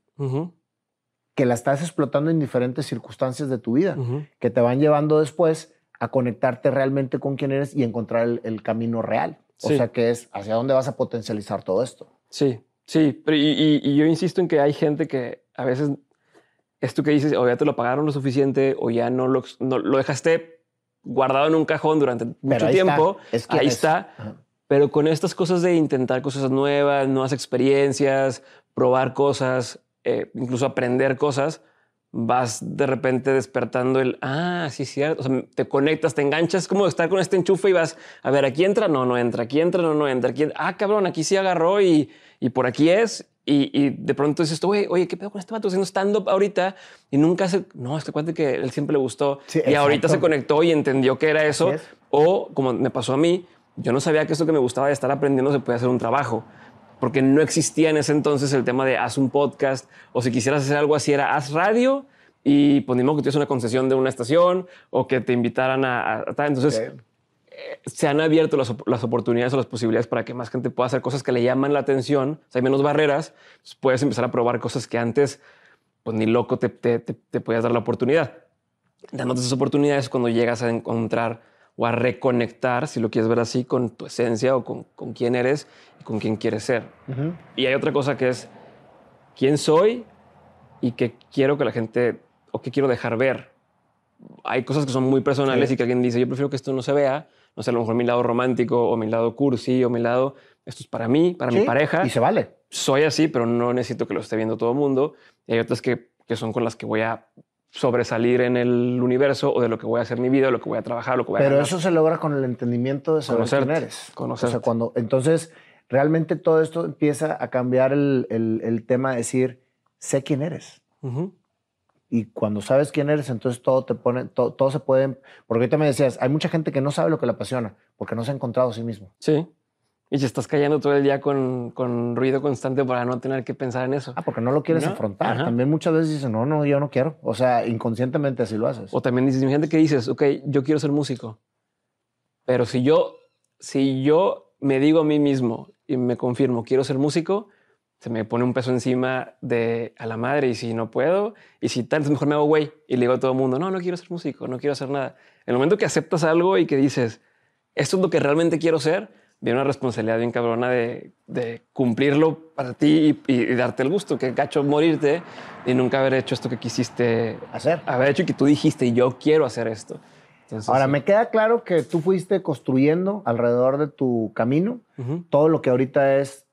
Que la estás explotando en diferentes circunstancias de tu vida, que te van llevando después a conectarte realmente con quién eres y encontrar el, camino real. O sea, que es hacia dónde vas a potencializar todo esto. Sí, sí. Pero y, yo insisto en que hay gente que a veces esto que dices, o ya te lo pagaron lo suficiente, o ya no lo, no, lo dejaste guardado en un cajón durante mucho tiempo. ahí está. Pero con estas cosas de intentar cosas nuevas, nuevas experiencias, probar cosas, eh, incluso aprender cosas, vas de repente despertando el, ah, sí, cierto. O sea, te conectas, te enganchas, como estar con este enchufe y vas, a ver, aquí entra, no, no entra, aquí entra, no, no entra, aquí Ah, cabrón, aquí sí agarró y, y por aquí es. Y, de pronto dices, oye, oye, ¿qué pedo con este vato haciendo stand-up ahorita? Y nunca se... No, este cuate que él siempre le gustó. y ahorita se conectó y entendió que era eso. O, como me pasó a mí, yo no sabía que esto que me gustaba de estar aprendiendo se podía hacer un trabajo. Porque no existía en ese entonces el tema de haz un podcast. O si quisieras hacer algo así, era haz radio y ponimos que tienes una concesión de una estación o que te invitaran a... Entonces se han abierto las, oportunidades o las posibilidades para que más gente pueda hacer cosas que le llaman la atención, hay menos barreras, pues puedes empezar a probar cosas que antes, pues ni loco te, te, te, podías dar la oportunidad. Dándote esas oportunidades cuando llegas a encontrar o a reconectar, si lo quieres ver así, con tu esencia o con, con quién eres y con quién quieres ser. Y hay otra cosa que es quién soy y qué quiero que la gente o qué quiero dejar ver. Hay cosas que son muy personales y que alguien dice, yo prefiero que esto no se vea, no sé, a lo mejor mi lado romántico o mi lado cursi o mi lado, esto es para mí, para mi pareja. Y se vale. Soy así, pero no necesito que lo esté viendo todo el mundo. Y hay otras que, que son con las que voy a sobresalir en el universo o de lo que voy a hacer mi vida, lo que voy a trabajar, lo que voy a Pero eso se logra con el entendimiento de saber quién eres. O sea, cuando, entonces, realmente todo esto empieza a cambiar el, el, tema de decir, sé quién eres. Y cuando sabes quién eres, entonces todo te pone, todo, se puede. Porque ahorita me decías, hay mucha gente que no sabe lo que le apasiona porque no se ha encontrado a sí mismo. Sí. Y te estás callando todo el día con, con, ruido constante para no tener que pensar en eso. Ah, porque no lo quieres afrontar. También muchas veces dices, no, no, yo no quiero. O sea, inconscientemente así lo haces. O también dices, gente que dices, ok, yo quiero ser músico. Pero si yo, si yo me digo a mí mismo y me confirmo, quiero ser músico, se me pone un peso encima de a la madre y si no puedo y si tal, mejor me hago güey y le digo a todo el mundo, no, no quiero ser músico, no quiero hacer nada. En el momento que aceptas algo y que dices, esto es lo que realmente quiero ser, viene una responsabilidad bien cabrona de, de cumplirlo para ti y, darte el gusto, que gacho morirte y nunca haber hecho esto que quisiste hacer. Haber hecho y que tú dijiste, yo quiero hacer esto. Ahora, me queda claro que tú fuiste construyendo alrededor de tu camino todo lo que ahorita es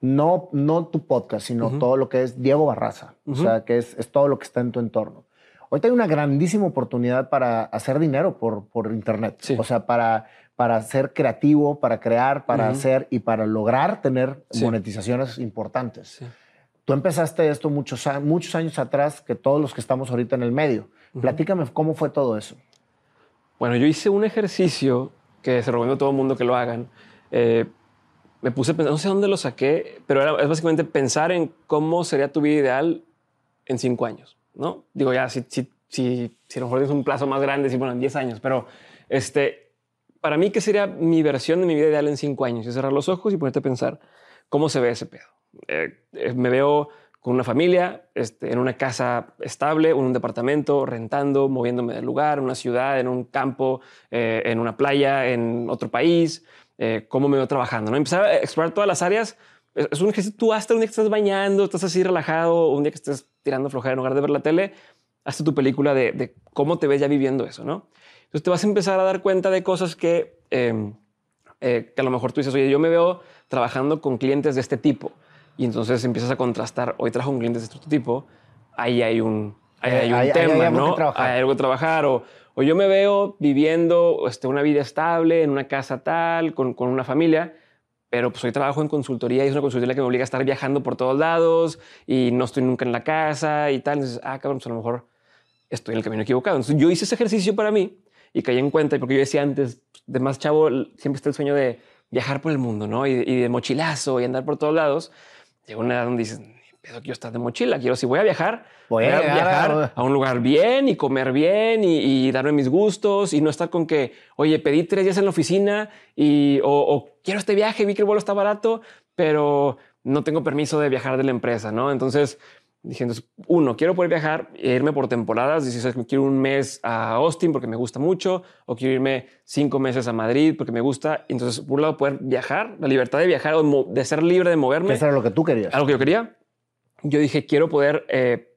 no, no tu podcast, sino todo lo que es Diego Barraza. O sea, que es, es, todo lo que está en tu entorno. Hoy hay una grandísima oportunidad para hacer dinero por, por Internet. O sea, para, para ser creativo, para crear, para hacer y para lograr tener monetizaciones importantes. Tú empezaste esto muchos, muchos años atrás que todos los que estamos ahorita en el medio. Platícame cómo fue todo eso. Bueno, yo hice un ejercicio que se recomiendo a todo el mundo que lo hagan. Eh, me puse a pensar, no sé dónde lo saqué, pero era, es básicamente pensar en cómo sería tu vida ideal en cinco años, ¿no? Digo, ya, si, si, si, si a lo mejor tienes un plazo más grande, sí, bueno, en diez años, pero este, para mí, ¿qué sería mi versión de mi vida ideal en cinco años? Y cerrar los ojos y ponerte a pensar cómo se ve ese pedo. Eh, eh, me veo con una familia, este, en una casa estable, en un departamento, rentando, moviéndome del lugar, en una ciudad, en un campo, eh, en una playa, en otro país, cómo me veo trabajando, ¿no? Empezar a explorar todas las áreas. Es un ejercicio, tú hasta un día que estás bañando, estás así relajado, un día que estés tirando flojera en lugar de ver la tele, hazte tu película de, cómo te ves ya viviendo eso, ¿no? Entonces te vas a empezar a dar cuenta de cosas que, em, eh, que a lo mejor tú dices, oye, yo me veo trabajando con clientes de este tipo. Y entonces empiezas a contrastar, hoy trabajo con clientes de este tipo, ahí hay un, hay, un tema, ¿no? Hay algo que trabajar o, o yo me veo viviendo este, una vida estable en una casa tal, con, con una familia, pero pues hoy trabajo en consultoría y es una consultoría que me obliga a estar viajando por todos lados y no estoy nunca en la casa y tal. Entonces, ah, cabrón, pues a lo mejor estoy en el camino equivocado. Entonces yo hice ese ejercicio para mí y caí en cuenta, porque yo decía antes, de más chavo, siempre está el sueño de viajar por el mundo, ¿no? Y, de mochilazo y andar por todos lados. Llegó una edad donde dices, pero quiero estar de mochila, quiero si voy a viajar, voy, a, viajar a... un lugar bien y comer bien y, darme mis gustos y no estar con que, oye, pedí tres días en la oficina y o, quiero este viaje, vi que el vuelo está barato, pero no tengo permiso de viajar de la empresa, ¿no? Entonces dije, uno, quiero poder viajar e irme por temporadas. Si quiero un mes a Austin porque me gusta mucho, o quiero irme cinco meses a Madrid porque me gusta. Entonces, por un lado, poder viajar, la libertad de viajar o de ser libre de moverme. Eso era lo que tú querías. Algo que yo quería. Yo dije, quiero poder eh,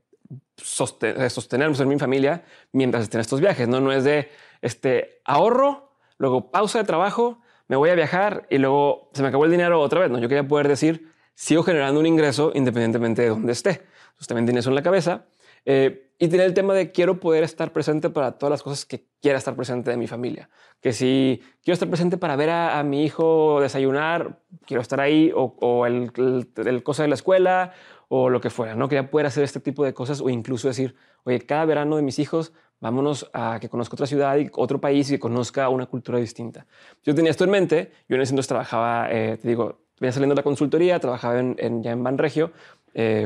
eh sostenerme en mi familia mientras estén estos viajes. No, no es de este ahorro, luego pausa de trabajo, me voy a viajar y luego se me acabó el dinero otra vez. No, yo quería poder decir, sigo generando un ingreso independientemente de dónde esté. Entonces también tiene eso en la cabeza. Eh, y tiene el tema de quiero poder estar presente para todas las cosas que quiera estar presente de mi familia. Que si quiero estar presente para ver a, mi hijo desayunar, quiero estar ahí, o, el, el, cosa de la escuela, o lo que fuera. No quería poder hacer este tipo de cosas, o incluso decir, oye, cada verano de mis hijos, vámonos a que conozca otra ciudad y otro país y que conozca una cultura distinta. Yo tenía esto en mente. Yo en ese entonces trabajaba, eh, te digo, venía saliendo de la consultoría, trabajaba en, ya en Banregio eh,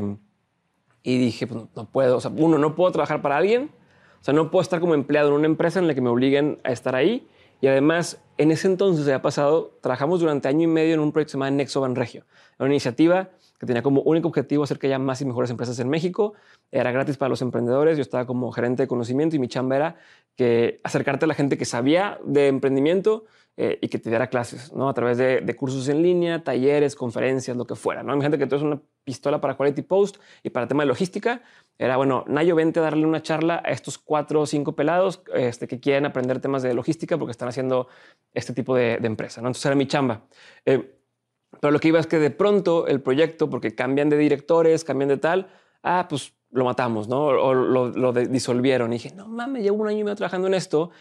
y dije, pues no puedo, o sea, uno, no puedo trabajar para alguien, o sea, no puedo estar como empleado en una empresa en la que me obliguen a estar ahí. Y además, en ese entonces, se ha pasado, trabajamos durante año y medio en un proyecto llamado Nexo Banregio, una iniciativa que tenía como único objetivo hacer que haya más y mejores empresas en México. Era gratis para los emprendedores. Yo estaba como gerente de conocimiento y mi chamba era que acercarte a la gente que sabía de emprendimiento eh, y que te diera clases, ¿no? A través de, cursos en línea, talleres, conferencias, lo que fuera, ¿no? Gente que tú una pistola para Quality Post y para el tema de logística. Era, bueno, Nayo, vente a darle una charla a estos cuatro o cinco pelados este, que quieren aprender temas de logística porque están haciendo este tipo de, empresa, ¿no? Entonces era mi chamba. Eh, pero lo que iba es que de pronto el proyecto, porque cambian de directores, cambian de tal, ah, pues lo matamos, ¿no? O lo, disolvieron. Y dije, no mames, llevo un año y medio trabajando en esto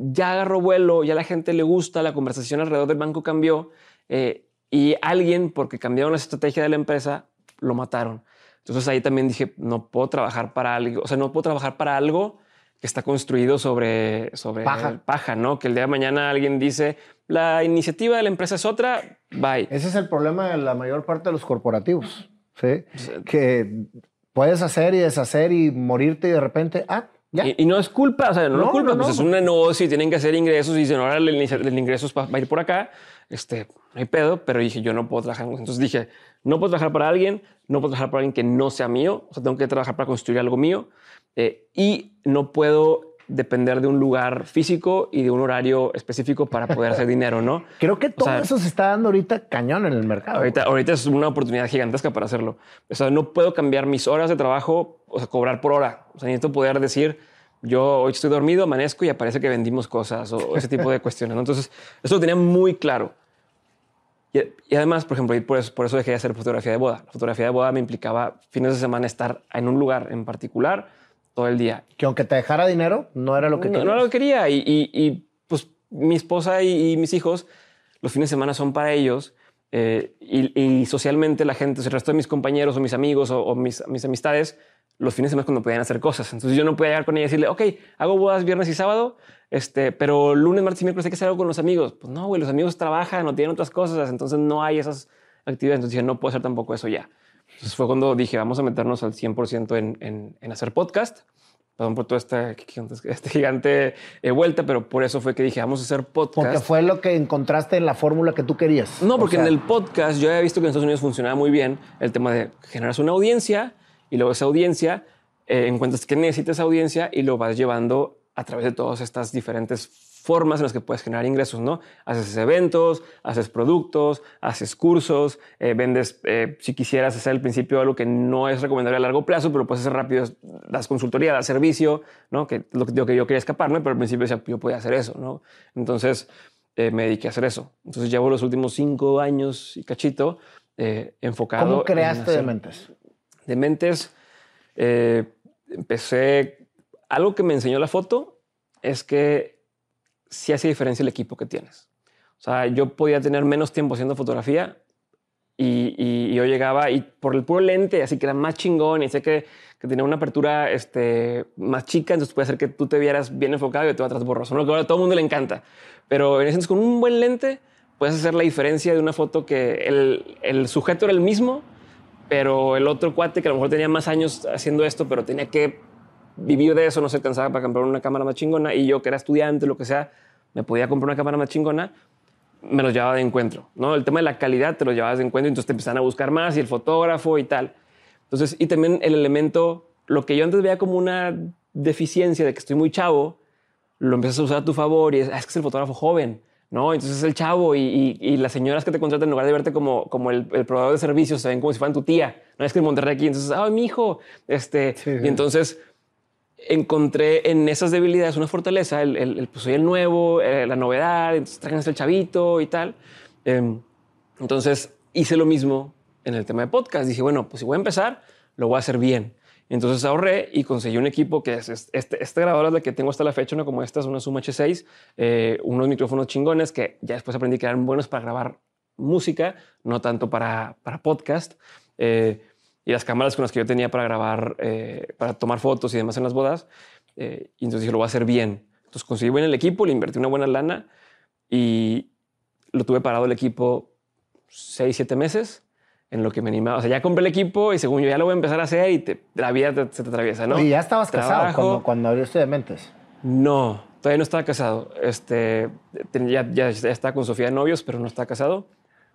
ya agarró vuelo, ya la gente le gusta, la conversación alrededor del banco cambió eh, y alguien, porque cambiaron la estrategia de la empresa, lo mataron. Entonces ahí también dije, no puedo trabajar para algo, o sea, no puedo trabajar para algo que está construido sobre, sobre paja. paja, ¿no? Que el día de mañana alguien dice, la iniciativa de la empresa es otra, bye. Ese es el problema de la mayor parte de los corporativos, ¿sí? Que puedes hacer y deshacer y morirte y de repente, ah, y, no es culpa, o sea, no, es culpa, pues es un negocio y tienen que hacer ingresos y dicen, ahora el, el ingreso va a ir por acá, este, no hay pedo, pero dije, yo no puedo trabajar. Entonces dije, no puedo trabajar para alguien, no puedo trabajar para alguien que no sea mío, o sea, tengo que trabajar para construir algo mío eh, y no puedo depender de un lugar físico y de un horario específico para poder hacer dinero, ¿no? Creo que todo eso se está dando ahorita cañón en el mercado. Ahorita, ahorita es una oportunidad gigantesca para hacerlo. O sea, no puedo cambiar mis horas de trabajo, o sea, cobrar por hora. O sea, necesito poder decir, yo hoy estoy dormido, amanezco y aparece que vendimos cosas o ese tipo de cuestiones. Entonces, eso lo tenía muy claro. Y, además, por ejemplo, por eso, por eso dejé de hacer fotografía de boda. La fotografía de boda me implicaba fines de semana estar en un lugar en particular todo el día. Que aunque te dejara dinero, no era lo que quería. No, era lo que quería. Y, pues mi esposa y, mis hijos, los fines de semana son para ellos. Eh, y, socialmente la gente, el resto de mis compañeros o mis amigos o, mis, mis, amistades, los fines de semana cuando podían hacer cosas. Entonces yo no podía llegar con ella y decirle, ok, hago bodas viernes y sábado, este, pero lunes, martes y miércoles hay que hacer algo con los amigos. Pues no, güey, los amigos trabajan o tienen otras cosas, entonces no hay esas actividades. Entonces dije, no puedo hacer tampoco eso ya. Entonces fue cuando dije, vamos a meternos al 100% en, en, hacer podcast. Perdón por toda esta, este gigante eh, vuelta, pero por eso fue que dije, vamos a hacer podcast. Porque fue lo que encontraste en la fórmula que tú querías. No, porque en el podcast yo había visto que en Estados Unidos funcionaba muy bien el tema de generar una audiencia y luego esa audiencia eh, encuentras que necesita esa audiencia y lo vas llevando a través de todas estas diferentes formas en las que puedes generar ingresos, ¿no? Haces eventos, haces productos, haces cursos, eh, vendes, eh, si quisieras hacer al principio algo que no es recomendable a largo plazo, pero puedes hacer rápido, das consultoría, das servicio, ¿no? Que lo que, yo quería escaparme, pero al principio decía, yo podía hacer eso, ¿no? Entonces eh, me dediqué a hacer eso. Entonces llevo los últimos cinco años y cachito enfocado. ¿Cómo creaste Dementes? Dementes, empecé, algo que me enseñó la foto es que sí hace diferencia el equipo que tienes. O sea, yo podía tener menos tiempo haciendo fotografía y, yo llegaba y por el puro lente, así que era más chingón y sé que, que tenía una apertura este, más chica, entonces puede ser que tú te vieras bien enfocado y te va atrás borroso, que ahora a todo el mundo le encanta. Pero en ese con un buen lente puedes hacer la diferencia de una foto que el, el sujeto era el mismo, pero el otro cuate que a lo mejor tenía más años haciendo esto, pero tenía que vivir de eso, no se alcanzaba para comprar una cámara más chingona, y yo que era estudiante, lo que sea, me podía comprar una cámara más chingona, me los llevaba de encuentro, ¿no? El tema de la calidad te lo llevabas de encuentro, entonces te empezaban a buscar más, y el fotógrafo y tal. Entonces, y también el elemento, lo que yo antes veía como una deficiencia de que estoy muy chavo, lo empiezas a usar a tu favor y es, ah, es que es el fotógrafo joven, ¿no? Entonces es el chavo y, y, las señoras que te contratan en lugar de verte como, como el, el, proveedor de servicios, se ven como si fueran tu tía. No es que en Monterrey aquí, entonces, ah, mi hijo, este, y entonces encontré en esas debilidades una fortaleza, el, el, pues soy el nuevo, eh, la novedad, entonces traen el chavito y tal. Eh, entonces hice lo mismo en el tema de podcast. Dije, bueno, pues si voy a empezar, lo voy a hacer bien. Entonces ahorré y conseguí un equipo que es este, este grabador es el que tengo hasta la fecha, no como esta, es una Zoom H6, eh, unos micrófonos chingones que ya después aprendí que eran buenos para grabar música, no tanto para, para podcast. Eh, y las cámaras con las que yo tenía para grabar, eh, para tomar fotos y demás en las bodas. Eh, y entonces dije, lo voy a hacer bien. Entonces conseguí bien el equipo, le invertí una buena lana y lo tuve parado el equipo seis, siete meses en lo que me animaba. O sea, ya compré el equipo y según yo ya lo voy a empezar a hacer y te, la vida se te atraviesa, ¿no? Y ya estabas casado cuando, cuando abriste de mentes. No, todavía no estaba casado. Este, ya, ya, ya estaba con Sofía de novios, pero no estaba casado.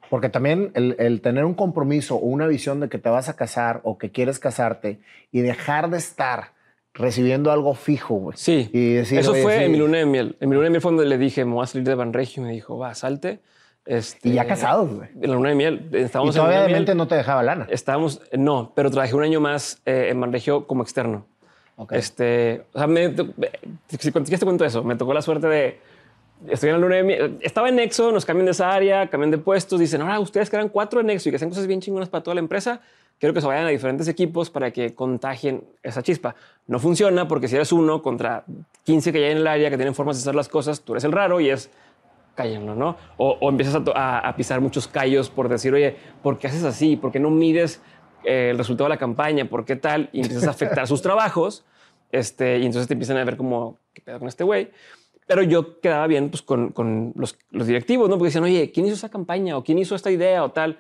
Porque también el, el, tener un compromiso o una visión de que te vas a casar o que quieres casarte y dejar de estar recibiendo algo fijo, güey. Sí. Y decir, Eso fue sí. en mi luna de miel. En mi luna de miel fue donde le dije, me voy a salir de Banregio. Y me dijo, va, salte. Este, y ya casados, güey. En la luna de miel. Estábamos y todavía de mente no te dejaba lana. Estábamos, no, pero trabajé un año más eh, en Banregio como externo. Okay. Este, o sea, me, si te cuento eso, me tocó la suerte de estoy en la. Estaba en Nexo, nos cambian de esa área, cambian de puestos. Dicen, ahora ustedes que eran cuatro en Nexo y que hacen cosas bien chingonas para toda la empresa, quiero que se vayan a diferentes equipos para que contagien esa chispa. No funciona porque si eres uno contra 15 que hay en el área que tienen formas de hacer las cosas, tú eres el raro y es cállenlo, ¿no? O, o empiezas a, pisar muchos callos por decir, oye, ¿por qué haces así? ¿Por qué no mides eh, el resultado de la campaña? ¿Por qué tal? Y empiezas a afectar sus trabajos. Este, y entonces te empiezan a ver como, ¿qué pedo con este güey? Pero yo quedaba bien pues, con, con los, los, directivos, ¿no? Porque decían, oye, ¿quién hizo esa campaña? ¿O quién hizo esta idea? O tal.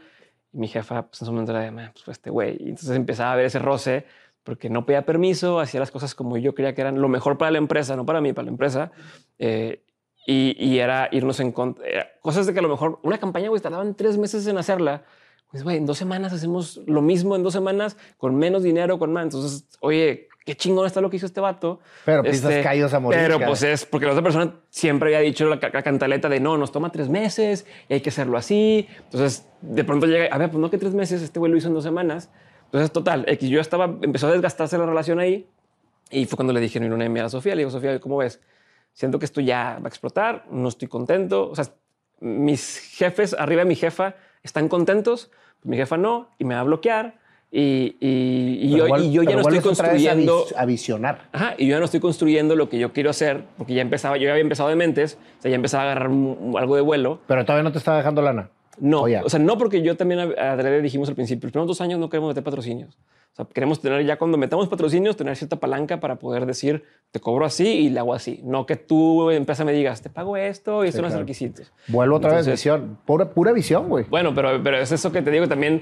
Y mi jefa, pues en su momento era de, pues fue este güey. Y entonces empezaba a ver ese roce porque no pedía permiso, hacía las cosas como yo creía que eran lo mejor para la empresa, no para mí, para la empresa. Eh, y, y, era irnos en contra. Cosas de que a lo mejor una campaña, güey, tardaban tres meses en hacerla. Pues, güey, en dos semanas hacemos lo mismo en dos semanas con menos dinero, con más. Entonces, oye, qué chingón está lo que hizo este vato. Pero pisas este, callos a morir. Pero pues es porque la otra persona siempre había dicho la, la, cantaleta de no, nos toma tres meses y hay que hacerlo así. Entonces, de pronto llega, a ver, pues no que tres meses, este güey lo hizo en dos semanas. Entonces, total, X, yo estaba, empezó a desgastarse la relación ahí y fue cuando le dije en una a Sofía, le digo, Sofía, ¿cómo ves? Siento que esto ya va a explotar, no estoy contento. O sea, mis jefes, arriba de mi jefa, están contentos, mi jefa no, y me va a bloquear y, y, y, yo, igual, y, yo, ya no estoy construyendo. A, visionar. Ajá, y yo ya no estoy construyendo lo que yo quiero hacer, porque ya empezaba, yo ya había empezado de mentes, o sea, ya empezaba a agarrar un, algo de vuelo. Pero todavía no te estaba dejando lana. No, o, o sea, no porque yo también adrede dijimos al principio, los primeros dos años no queremos meter patrocinios. O sea, queremos tener ya cuando metamos patrocinios, tener cierta palanca para poder decir, te cobro así y le hago así. No que tú empieza me digas, te pago esto y sí, son claro. los requisitos. Vuelvo otra Entonces, vez, visión, pura, pura visión, güey. Bueno, pero, pero es eso que te digo también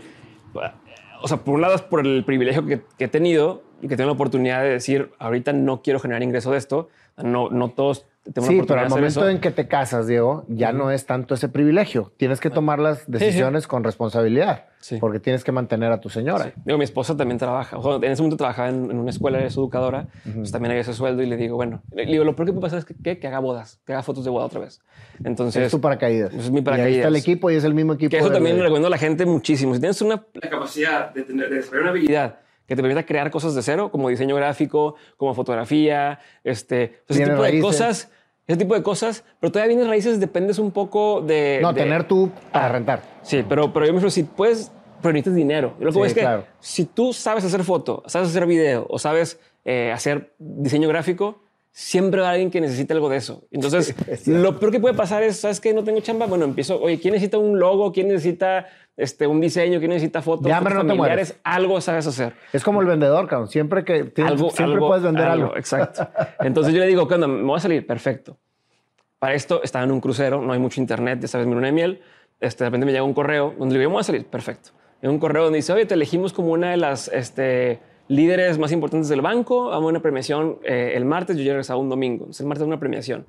o sea, por un lado es por el privilegio que, he tenido y que tengo la oportunidad de decir, ahorita no quiero generar ingreso de esto. No, no todos tenemos sí, pero al momento eso. en que te casas, Diego, ya uh -huh. no es tanto ese privilegio. Tienes que tomar las decisiones sí, sí. con responsabilidad. Sí. Porque tienes que mantener a tu señora. Digo, mi esposa también trabaja. O sea, en ese momento trabajaba en, en una escuela, es educadora. Uh -huh. pues también había ese sueldo y le digo, bueno, le digo, lo peor que puede pasar es que, que, que, haga bodas, que haga fotos de boda otra vez. Entonces. Es tu paracaídas. Es mi paracaídas. Y ahí está el equipo y es el mismo equipo. Que eso también le recomiendo a la gente muchísimo. Si tienes una la capacidad de, tener, de desarrollar una habilidad que te permita crear cosas de cero, como diseño gráfico, como fotografía, este, ese tipo raíces. de cosas ese tipo de cosas, pero todavía vienes raíces, dependes un poco de... No, de, tener tú para rentar. Sí, pero, pero yo me refiero, si puedes, pero necesitas dinero. Yo lo que sí, es que claro. si tú sabes hacer foto, sabes hacer video o sabes eh, hacer diseño gráfico, siempre va a alguien que necesite algo de eso. Entonces, sí, lo peor que puede pasar es, ¿sabes qué? No tengo chamba. Bueno, empiezo, oye, ¿quién necesita un logo? ¿Quién necesita este, un diseño? ¿Quién necesita fotos? Ya, fotos no familiares? Algo sabes hacer. Es como el vendedor, cabrón. Siempre que tienes, algo, siempre algo, puedes vender algo. algo. Exacto. Entonces yo le digo, ¿qué onda? ¿Me voy a salir? Perfecto Para esto estaba en un crucero, no hay mucho internet, ya sabes, mi luna de miel. Este, de repente me llega un correo donde le digo, vamos a salir, perfecto. En un correo donde dice, oye, te elegimos como una de las este, líderes más importantes del banco, vamos a una premiación eh, el martes, yo llego a un domingo. Entonces el martes una premiación.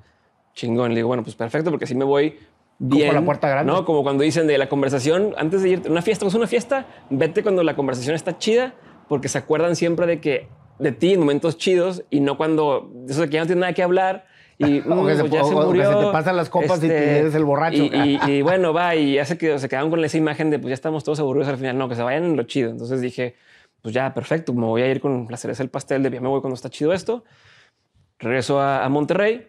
Chingón. Le digo, bueno, pues perfecto, porque así me voy bien. Como la puerta grande. ¿no? Como cuando dicen de la conversación, antes de ir a una fiesta, es una fiesta, vete cuando la conversación está chida, porque se acuerdan siempre de que de ti en momentos chidos y no cuando eso de que ya no tiene nada que hablar y o, que mm, se, pues ya se o- o que murió. se te pasan las copas y Este, eres el borracho. Y, y- y bueno, va y hace que se quedaron con esa imagen de pues ya estamos todos aburridos al final. No, que se vayan en lo chido. Entonces dije, pues ya, perfecto, me voy a ir con la cereza del pastel de ya me voy cuando está chido esto. Regreso a, a Monterrey.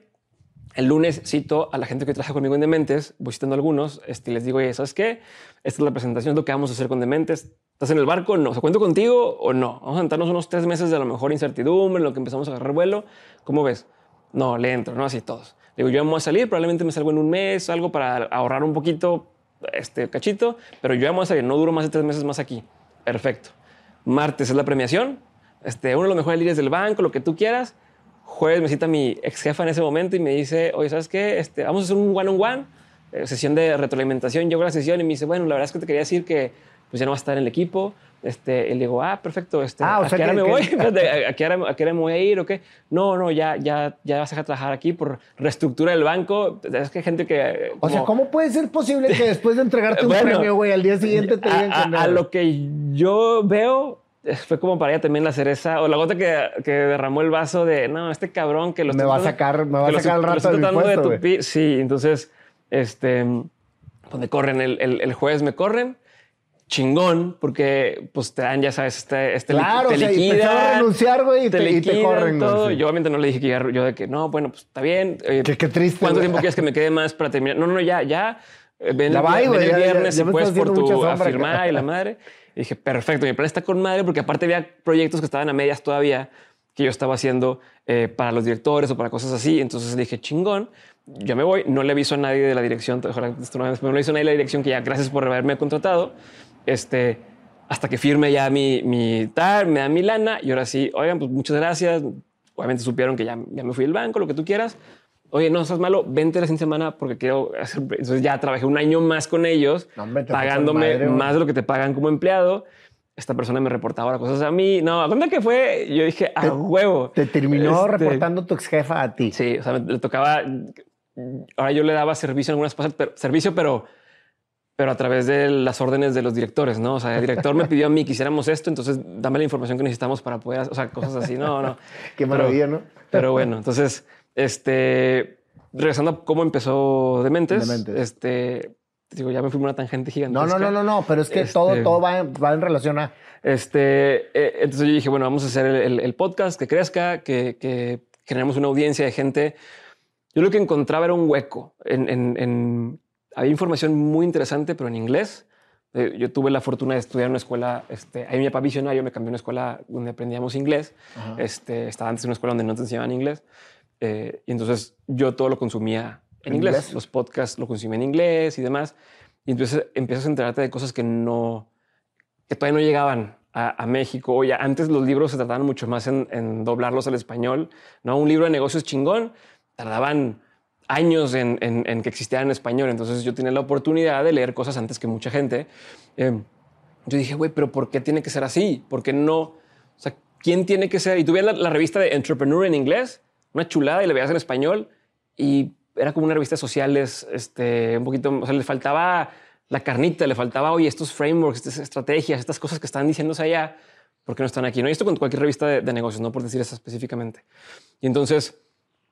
El lunes cito a la gente que trabaja conmigo en Dementes, voy citando a algunos, este, les digo, oye, ¿sabes qué? Esta es la presentación, es lo que vamos a hacer con Dementes. ¿Estás en el barco? No. ¿Se cuento contigo o no? Vamos a sentarnos unos tres meses de a lo mejor incertidumbre, en lo que empezamos a agarrar vuelo. ¿Cómo ves? No, le entro, ¿no? Así todos. Digo, yo vamos a salir, probablemente me salgo en un mes, algo para ahorrar un poquito, este cachito, pero yo vamos a salir, no duro más de tres meses más aquí. Perfecto. Martes es la premiación, este, uno de los mejores líderes del banco, lo que tú quieras. Jueves me cita mi ex jefa en ese momento y me dice, oye, ¿sabes qué? Este, vamos a hacer un one-on-one, eh, sesión de retroalimentación. Llego a la sesión y me dice, bueno, la verdad es que te quería decir que pues ya no va a estar en el equipo. Este, y le digo, ah, perfecto. Este, Ah, ¿A qué hora me que- voy? ¿A, a qué hora, a qué hora me voy a ir o qué? No, no, ya, ya, ya vas a trabajar aquí por reestructura del banco. Es que hay gente que... eh, o sea, como- ¿cómo puede ser posible que después de entregarte un Bueno, premio, güey, al día siguiente te a, digan a- no? a lo que yo veo fue como para ella también la cereza o la gota que, que derramó el vaso de no este cabrón que lo Me va a sacar- me va a sacar al rato de mi puesto, tupir. sí entonces este pues me corren el, el, el jueves me corren chingón porque pues te dan ya sabes este, este Claro, te o sea, y liquidan, renunciar, güey, y te- y te corren, todo. sí. yo obviamente no le dije que ya- yo de que no bueno pues está bien eh, Qué- qué triste, cuánto tiempo quieres que me quede más para terminar no no ya ya eh, ven, Ya el- bye, ven el ya- ya- viernes ya puedes estás por tu afirmar acá. y la madre. Y dije, perfecto, mi plan está con madre porque aparte había proyectos que estaban a medias todavía que yo estaba haciendo eh, para los directores o para cosas así. Entonces dije, chingón, yo me voy. No le aviso a nadie de la dirección, no, le aviso a nadie de la dirección que ya gracias por haberme contratado. Este, hasta que firme ya mi, mi me da mi lana y ahora sí, oigan, pues muchas gracias. Obviamente supieron que ya, ya me fui del banco, lo que tú quieras. Oye, no seas malo, vente la siguiente semana porque quiero hacer. Entonces ya trabajé un año más con ellos, No, hombre, pagándome madre, más de lo que te pagan como empleado. Esta persona me reportaba ahora cosas a mí. No, ¿a dónde que fue? Yo dije, a huevo. Te terminó Este, reportando tu ex jefa a ti. Sí, o sea, me- le tocaba. Ahora yo le daba servicio en algunas cosas, pero, servicio, pero, pero a través de las órdenes de los directores, ¿no? O sea, el director me pidió a mí que hiciéramos esto, entonces dame la información que necesitamos para poder, hacer- o sea, cosas así. No, no. Qué Pero- maravilla, ¿no? Pero bueno, entonces, este, regresando a cómo empezó Dementes, Dementes. este, digo, ya me fui una tangente No, gigantesca. no, no, no, no, pero es que Este- todo, todo va, en- va en relación a. Este, eh, entonces yo dije, bueno, vamos a hacer el, el- el podcast que crezca, que, que generemos una audiencia de gente. Yo lo que encontraba era un hueco. En, en- en- había información muy interesante, pero en inglés. Eh, yo tuve la fortuna de estudiar en una escuela, este, ahí mi papá visionario me cambió a una escuela donde aprendíamos inglés. Ajá. Este, estaba antes en una escuela donde no te enseñaban inglés. Eh, y entonces yo todo lo consumía en, ¿En inglés. inglés? Los podcasts lo consumía en inglés y demás. Y entonces empiezas a enterarte de cosas que no, que todavía no llegaban a, a México. Oye, antes los libros se trataban mucho más en, en doblarlos al español. ¿no? Un libro de negocios chingón tardaban años en, en- que existiera en español. Entonces yo tenía la oportunidad de leer cosas antes que mucha gente. Eh, yo dije, güey, pero ¿por qué tiene que ser así? ¿Por qué no? O sea, ¿quién tiene que ser? Y tú veías la, la revista de Entrepreneur en inglés, una chulada, y la veías en español, y era como una revista de sociales, este, un poquito, o sea, le faltaba la carnita, le faltaba, oye, estos frameworks, estas estrategias, estas cosas que están diciéndose allá, ¿por qué no están aquí? No, y esto con cualquier revista de, negocios, no por decir eso específicamente. Y entonces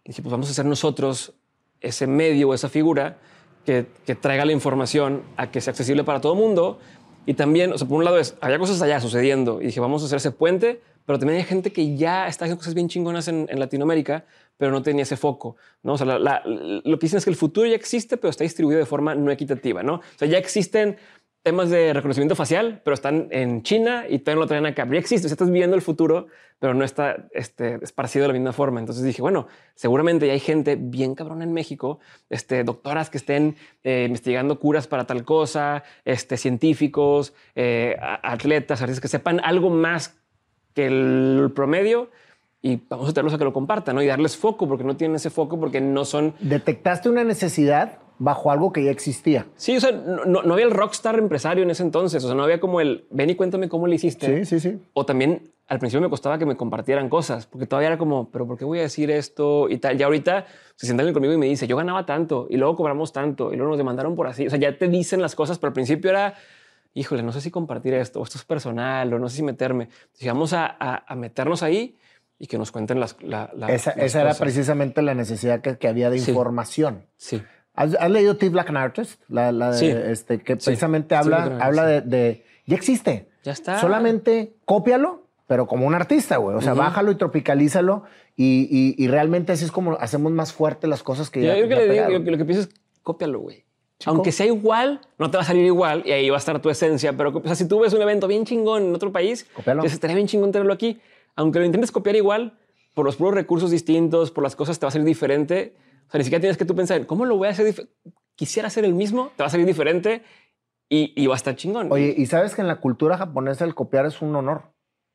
dije, pues vamos a hacer nosotros ese medio o esa figura que, que traiga la información a que sea accesible para todo el mundo. Y también, o sea, por un lado es, había cosas allá sucediendo y dije, vamos a hacer ese puente, pero también hay gente que ya está haciendo cosas bien chingonas en, Latinoamérica, pero no tenía ese foco, ¿no? O sea, lo que dicen es que el futuro ya existe, pero está distribuido de forma no equitativa, ¿no? O sea, ya existen temas de reconocimiento facial, pero están en China y todavía no lo traen acá. Ya existe, o sea, estás viviendo el futuro, pero no está este, esparcido de la misma forma. Entonces dije, bueno, seguramente ya hay gente bien cabrona en México, este, doctoras que estén eh, investigando curas para tal cosa, este, científicos, eh, atletas, artistas que sepan algo más que el promedio y vamos a tenerlos a que lo compartan, ¿no? Y darles foco, porque no tienen ese foco, porque no son... ¿Detectaste una necesidad bajo algo que ya existía? Sí, o sea, no, no había el rockstar empresario en ese entonces, o sea, no había como el, ven y cuéntame cómo le hiciste. Sí, sí, sí. O también al principio me costaba que me compartieran cosas, porque todavía era como, pero ¿por qué voy a decir esto y tal? Ya ahorita se sientan conmigo y me dice, yo ganaba tanto y luego cobramos tanto y luego nos demandaron por así. O sea, ya te dicen las cosas, pero al principio era, híjole, no sé si compartir esto, o esto es personal, o no sé si meterme. Entonces, vamos a, a meternos ahí y que nos cuenten las, la, esa, esa era precisamente la necesidad que, que había de información. Sí. ¿Has, leído T. Black and Artist? La, la de, este, que precisamente habla, habla de, de, Ya existe. Ya está. Solamente cópialo, pero como un artista, güey. O sea, bájalo y tropicalízalo. Y, y, y, realmente así es como hacemos más fuerte las cosas que ya. Yo, que le digo, lo que piensas es cópialo, güey. Aunque sea igual, no te va a salir igual y ahí va a estar tu esencia. Pero o sea, si tú ves un evento bien chingón en otro país, Cópialo. estaría bien chingón tenerlo aquí aunque lo intentes copiar igual, por los puros recursos distintos, por las cosas, te va a salir diferente. O sea, ni siquiera tienes que tú pensar, ¿cómo lo voy a hacer? Quisiera hacer el mismo, te va a salir diferente y, y va a estar chingón. Oye, ¿y sabes que en la cultura japonesa el copiar es un honor?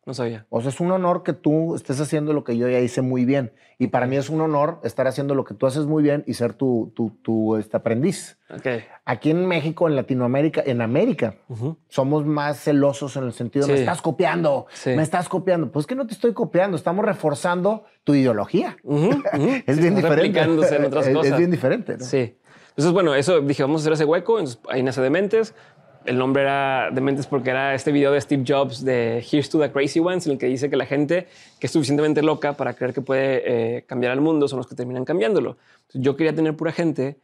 No sabía. O sea, es un honor que tú estés haciendo lo que yo ya hice muy bien. Y para mí es un honor estar haciendo lo que tú haces muy bien y ser tu, tu, tu este, aprendiz. Okay. Aquí en México, en Latinoamérica, en América, somos más celosos en el sentido, de me estás copiando, me estás copiando. Pues que no te estoy copiando, estamos reforzando tu ideología. es bien diferente. En otras es, cosas. es bien diferente. ¿no? Sí. Entonces, bueno, eso dije, vamos a hacer ese hueco. Entonces, ahí nace Dementes el nombre era Dementes porque era este video de Steve Jobs de Here's to the Crazy Ones, en el que dice que la gente que es suficientemente loca para creer que puede eh, cambiar al mundo son los que terminan cambiándolo. yo quería tener pura gente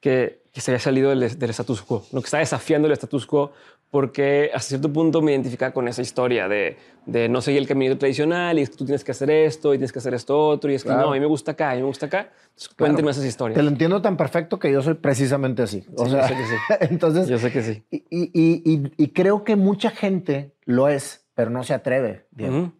que, se había salido del, del, status quo, lo que está desafiando el status quo, porque hasta cierto punto me identificaba con esa historia de, de no seguir el camino tradicional y es que tú tienes que hacer esto y tienes que hacer esto otro y es que no, a mí me gusta acá, a mí me gusta acá. Entonces, claro. cuéntenme esas historias. Te lo entiendo tan perfecto que yo soy precisamente así. O sí, sea, yo sé que sí. entonces, yo sé que sí. Y, y, y, y, creo que mucha gente lo es, pero no se atreve. Uh -huh.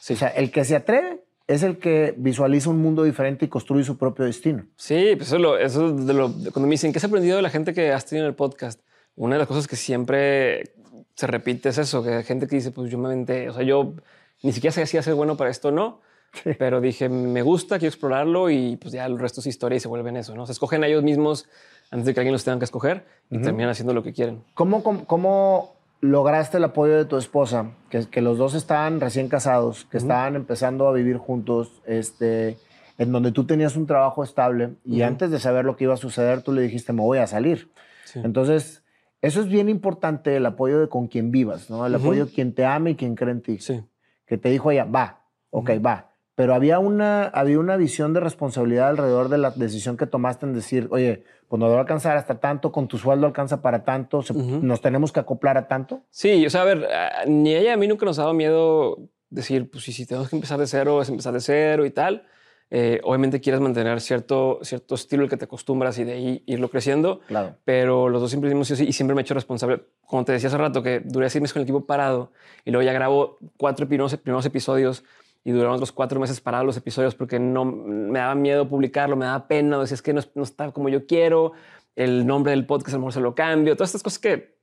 sí. O sea, el que se atreve es el que visualiza un mundo diferente y construye su propio destino. Sí, pues eso, lo, eso de lo, cuando me dicen, ¿qué has aprendido de la gente que has tenido en el podcast? Una de las cosas que siempre se repite es eso, que hay gente que dice, pues yo me aventé, o sea, yo ni siquiera sé si hacer bueno para esto o no, sí. pero dije, me gusta, quiero explorarlo y pues ya el resto es historia y se vuelven eso, ¿no? Se escogen a ellos mismos antes de que alguien los tenga que escoger y uh -huh. terminan haciendo lo que quieren. ¿Cómo, cómo, cómo lograste el apoyo de tu esposa? Que, que los dos estaban recién casados, que uh -huh. estaban empezando a vivir juntos, este, en donde tú tenías un trabajo estable y uh -huh. antes de saber lo que iba a suceder, tú le dijiste, me voy a salir. Sí. Entonces, eso es bien importante, el apoyo de con quien vivas, ¿no? El uh -huh. apoyo de quien te ama y quien cree en ti. Sí. Que te dijo ella, va, ok, uh -huh. va. Pero había una, había una visión de responsabilidad alrededor de la decisión que tomaste en decir, oye, pues no debo alcanzar hasta tanto, con tu sueldo alcanza para tanto, se, uh -huh. nos tenemos que acoplar a tanto. Sí, o sea, a ver, ni ella a mí nunca nos ha dado miedo decir, pues si tenemos que empezar de cero, es empezar de cero y tal. Eh, obviamente quieres mantener cierto, cierto estilo el que te acostumbras y de ahí irlo creciendo. Claro. Pero los dos siempre dimos sí y siempre me he hecho responsable. Como te decía hace rato, que duré seis meses con el equipo parado y luego ya grabo cuatro primeros, primeros episodios y duraron los cuatro meses parados los episodios porque no me daba miedo publicarlo, me daba pena, decía es que no, no está como yo quiero, el nombre del podcast a lo mejor se lo cambio, todas estas cosas que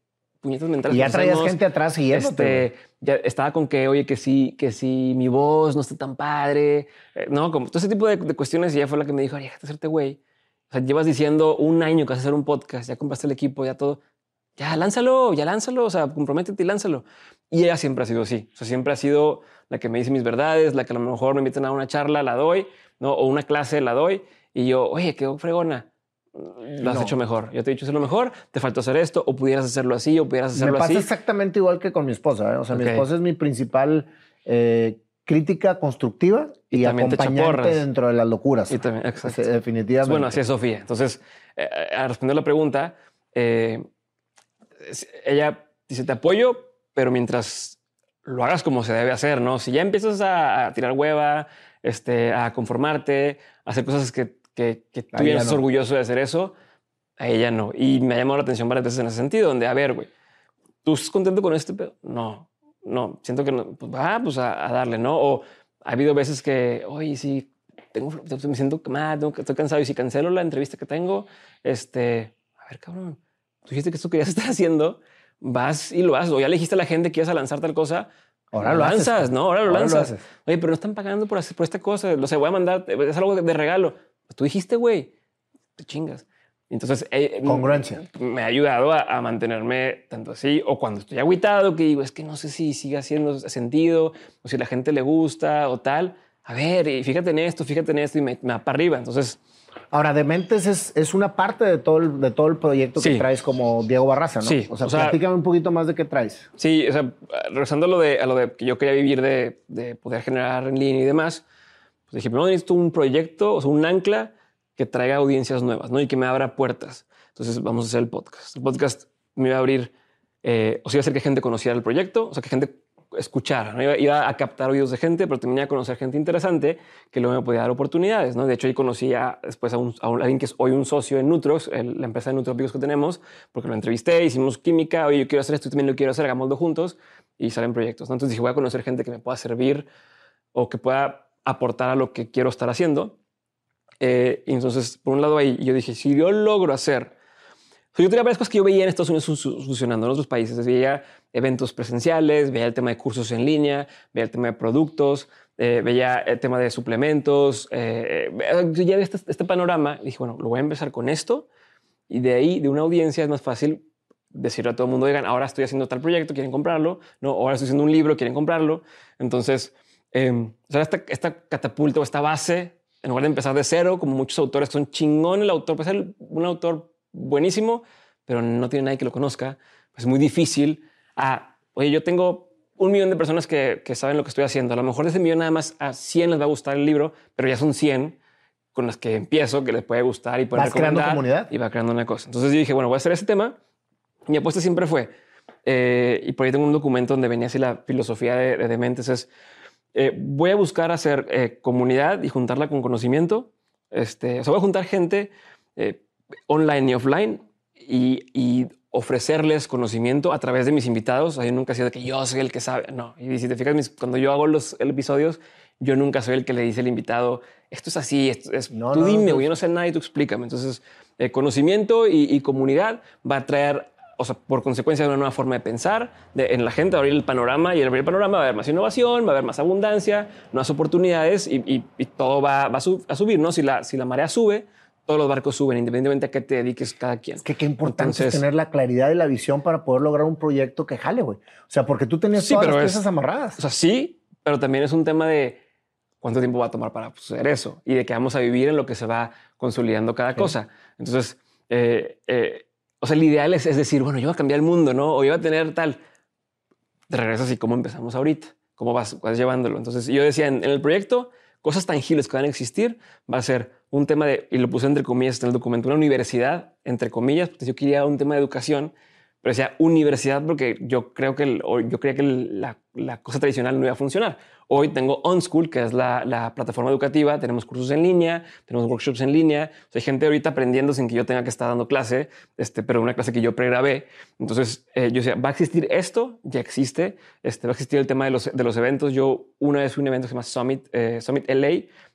puñetas mentales. Y ya traías hacemos, gente atrás siguiéndote. Este, ya estaba con que, oye, que sí, que sí, mi voz no está tan padre. Eh, no, como todo ese tipo de, de, cuestiones. Y ella fue la que me dijo, oye, déjate hacerte güey. O sea, llevas diciendo un año que vas a hacer un podcast, ya compraste el equipo, ya todo. Ya lánzalo, ya lánzalo. O sea, comprométete y lánzalo. Y ella siempre ha sido así. O sea, siempre ha sido la que me dice mis verdades, la que a lo mejor me invitan a una charla, la doy, ¿no? O una clase, la doy. Y yo, oye, qué fregona lo has no. hecho mejor. Yo te he dicho hacerlo mejor, te faltó hacer esto, o pudieras hacerlo así, o pudieras hacerlo Me pasa así. exactamente igual que con mi esposa. ¿eh? O sea, okay. mi esposa es mi principal eh, crítica constructiva y, y acompañante dentro de las locuras. Y también, exacto. Definitivamente. Bueno, así es Sofía. Entonces, eh, a responder la pregunta, eh, ella dice, te apoyo, pero mientras lo hagas como se debe hacer, ¿no? Si ya empiezas a, a tirar hueva, este, a conformarte, a hacer cosas que que, que tú ya no. orgulloso de hacer eso, a ella no. Y me ha llamado la atención varias veces en ese sentido, donde, a ver, güey, ¿tú estás contento con este pedo? No, no, siento que no, pues va, pues a, a, darle, ¿no? O ha habido veces que, oye, sí, tengo, me siento mal, tengo, estoy cansado y si cancelo la entrevista que tengo, este, a ver, cabrón, tú dijiste que esto querías estar haciendo, vas y lo haces, o ya le dijiste a la gente que ibas a lanzar tal cosa, Ahora lo lanzas, pues. ¿no? Ahora lo Ahora lo lanzas. haces. Oye, pero no están pagando por, hacer, por esta cosa. O sea, voy a mandar, es algo de regalo. Pues tú dijiste, güey, te chingas. Entonces, eh, Congruencia. me ha ayudado a, a mantenerme tanto así o cuando estoy agüitado, que digo, es que no sé si sigue haciendo sentido o si a la gente le gusta o tal. A ver, y fíjate en esto, fíjate en esto y me, me va para arriba. Entonces, Ahora, Dementes es, es una parte de todo el, de todo el proyecto que Sí. traes como Diego Barraza, ¿no? Sí, O sea, o sea- platícame un poquito más de qué traes. Sí, o sea, regresando a lo de, a lo de que yo quería vivir de, de poder generar en línea y demás, pues dije, primero necesito un proyecto, o sea, un ancla que traiga audiencias nuevas, ¿no? Y que me abra puertas. Entonces vamos a hacer el podcast. El podcast me iba a abrir, eh, o sea, iba a hacer que gente conociera el proyecto, o sea, que gente escuchara, ¿no? Iba, a captar oídos de gente, pero también a conocer gente interesante que luego me podía dar oportunidades, ¿no? De hecho, ahí conocí a, después a, un, a un- alguien que es hoy un socio en Nutrox, la empresa de Nutrópicos que tenemos, porque lo entrevisté, hicimos química, oye, yo quiero hacer esto, también lo quiero hacer, hagámoslo juntos, y salen proyectos, ¿no? Entonces dije, voy a conocer gente que me pueda servir o que pueda aportar a lo que quiero estar haciendo. Eh, y entonces, por un lado ahí, yo dije, si yo logro hacer... yo tenía varias cosas que yo veía en Estados Unidos fu- fu- funcionando en otros países. Veía eventos presenciales, veía el tema de cursos en línea, veía el tema de productos, eh, veía el tema de suplementos. eh, eh, ya este, este panorama dije, bueno, lo voy a empezar con esto y de ahí, de una audiencia, es más fácil decirle a todo el mundo, oigan, ahora estoy haciendo tal proyecto, quieren comprarlo, no, ahora estoy haciendo un libro, quieren comprarlo. Entonces, eh, o sea, esta, esta catapulta o esta base, en lugar de empezar de cero, como muchos autores son chingón, el autor puede ser un autor buenísimo, pero no tiene nadie que lo conozca. Es muy difícil. Ah, oye, yo tengo un millón de personas que, que saben lo que estoy haciendo. A lo mejor de ese millón nada más a 100 les va a gustar el libro, pero ya son 100 con las que empiezo, que les puede gustar y pueden Vas creando comunidad. Y va creando una cosa. Entonces yo dije, bueno, voy a hacer ese tema. Mi apuesta siempre fue, eh, y por ahí tengo un documento donde venía así la filosofía de, de Dementes, es eh, voy a buscar hacer eh, comunidad y juntarla con conocimiento. Este, o sea, voy a juntar gente eh, online y offline y, y ofrecerles conocimiento a través de mis invitados. O sea, yo nunca he sido que yo soy el que sabe. No, y si te fijas, mis- cuando yo hago los episodios, yo nunca soy el que le dice al invitado, esto es así, esto es, No, tú no, dime, no, güey, yo no sé nada y tú explícame. Entonces, eh, conocimiento y, y comunidad va a traer, o sea, por consecuencia de una nueva forma de pensar de- en la gente, abrir el panorama y al abrir el panorama va a haber más innovación, va a haber más abundancia, nuevas oportunidades y, y- y todo va, va a, sub- a subir, ¿no? Si la, si la marea sube, todos los barcos suben, independientemente a qué te dediques cada quien. Es que qué importante Entonces- es tener la claridad y la visión para poder lograr un proyecto que jale, güey. O sea, porque tú tenías Sí, todas las es- piezas amarradas. O sea, sí, pero también es un tema de cuánto tiempo va a tomar para suceder eso y de que vamos a vivir en lo que se va consolidando cada cosa. Entonces, eh, eh, o sea, el ideal es, es decir, bueno, yo voy a cambiar el mundo, ¿no? O yo voy a tener tal. Te regresas y cómo empezamos ahorita, cómo vas, vas llevándolo. Entonces, yo decía, en, en el proyecto, cosas tangibles que van a existir, va a ser un tema de, y lo puse entre comillas en el documento, una universidad, entre comillas, porque yo quería un tema de educación, pero decía universidad porque yo creo que el- yo creía que el- la, la cosa tradicional no iba a funcionar. Hoy tengo OnSchool, que es la, la plataforma educativa, tenemos cursos en línea, tenemos workshops en línea, o sea, hay gente ahorita aprendiendo sin que yo tenga que estar dando clase, este, pero una clase que yo pregrabé. Entonces, eh, yo decía, va a existir esto, ya existe, este, va a existir el tema de los, de los eventos. Yo una vez fui un evento que se llama Summit, eh, Summit LA,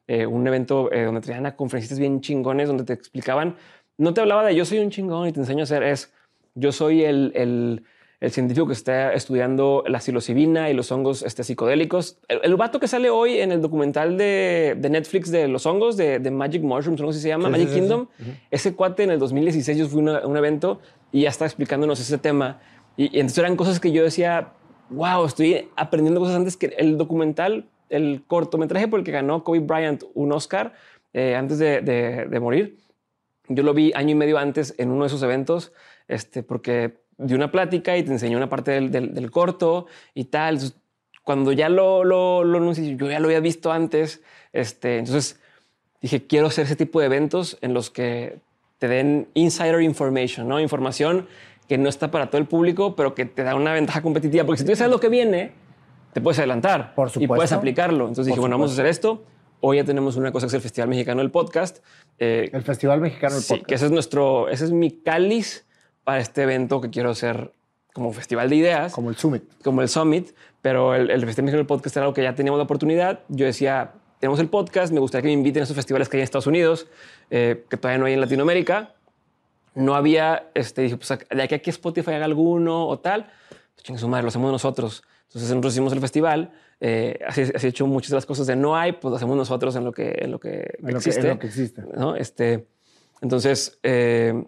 eh, un evento eh, donde traían a conferencistas bien chingones, donde te explicaban, no te hablaba de yo soy un chingón y te enseño a hacer, es yo soy el, el, el científico que está estudiando la psilocibina y los hongos este, psicodélicos. El, el vato que sale hoy en el documental de, de Netflix de los hongos, de, de Magic Mushrooms, no sé si se llama, Sí, Magic sí, sí, Kingdom, ese cuate en el 2016 yo fui a un evento y ya estaba explicándonos ese tema. Y, y entonces eran cosas que yo decía, wow, estoy aprendiendo cosas antes que el documental, el cortometraje por el que ganó Kobe Bryant un Oscar eh, antes de, de- de morir. Yo lo vi año y medio antes en uno de esos eventos, este, porque di una plática y te enseñó una parte del, del- del corto y tal. Cuando ya lo, lo, lo anuncié, yo ya lo había visto antes. Este, entonces dije, quiero hacer ese tipo de eventos en los que te den insider information, ¿no? Información que no está para todo el público, pero que te da una ventaja competitiva. Porque si tú sabes lo que viene, te puedes adelantar Por y supuesto. puedes aplicarlo. Entonces dije, bueno, vamos a hacer esto. Hoy ya tenemos una cosa que es el Festival Mexicano del Podcast. Eh, El Festival Mexicano del Sí, Podcast. que ese es nuestro, ese es mi cáliz para este evento que quiero hacer como festival de ideas, como, Como el Summit. el Summit, pero el, el Festival del Podcast era algo que ya teníamos la oportunidad. Yo decía, tenemos el podcast, me gustaría que me inviten a esos festivales que hay en Estados Unidos, eh, que todavía no hay en Latinoamérica. No había, este, dije, pues de aquí a que Spotify haga alguno o tal, pues su madre, lo hacemos nosotros. Entonces nosotros hicimos el festival, eh, así, así he hecho muchas de las cosas de no hay, pues lo hacemos nosotros en lo que, en lo que En lo que- existe. en lo que existe. ¿no? Este, entonces, eh,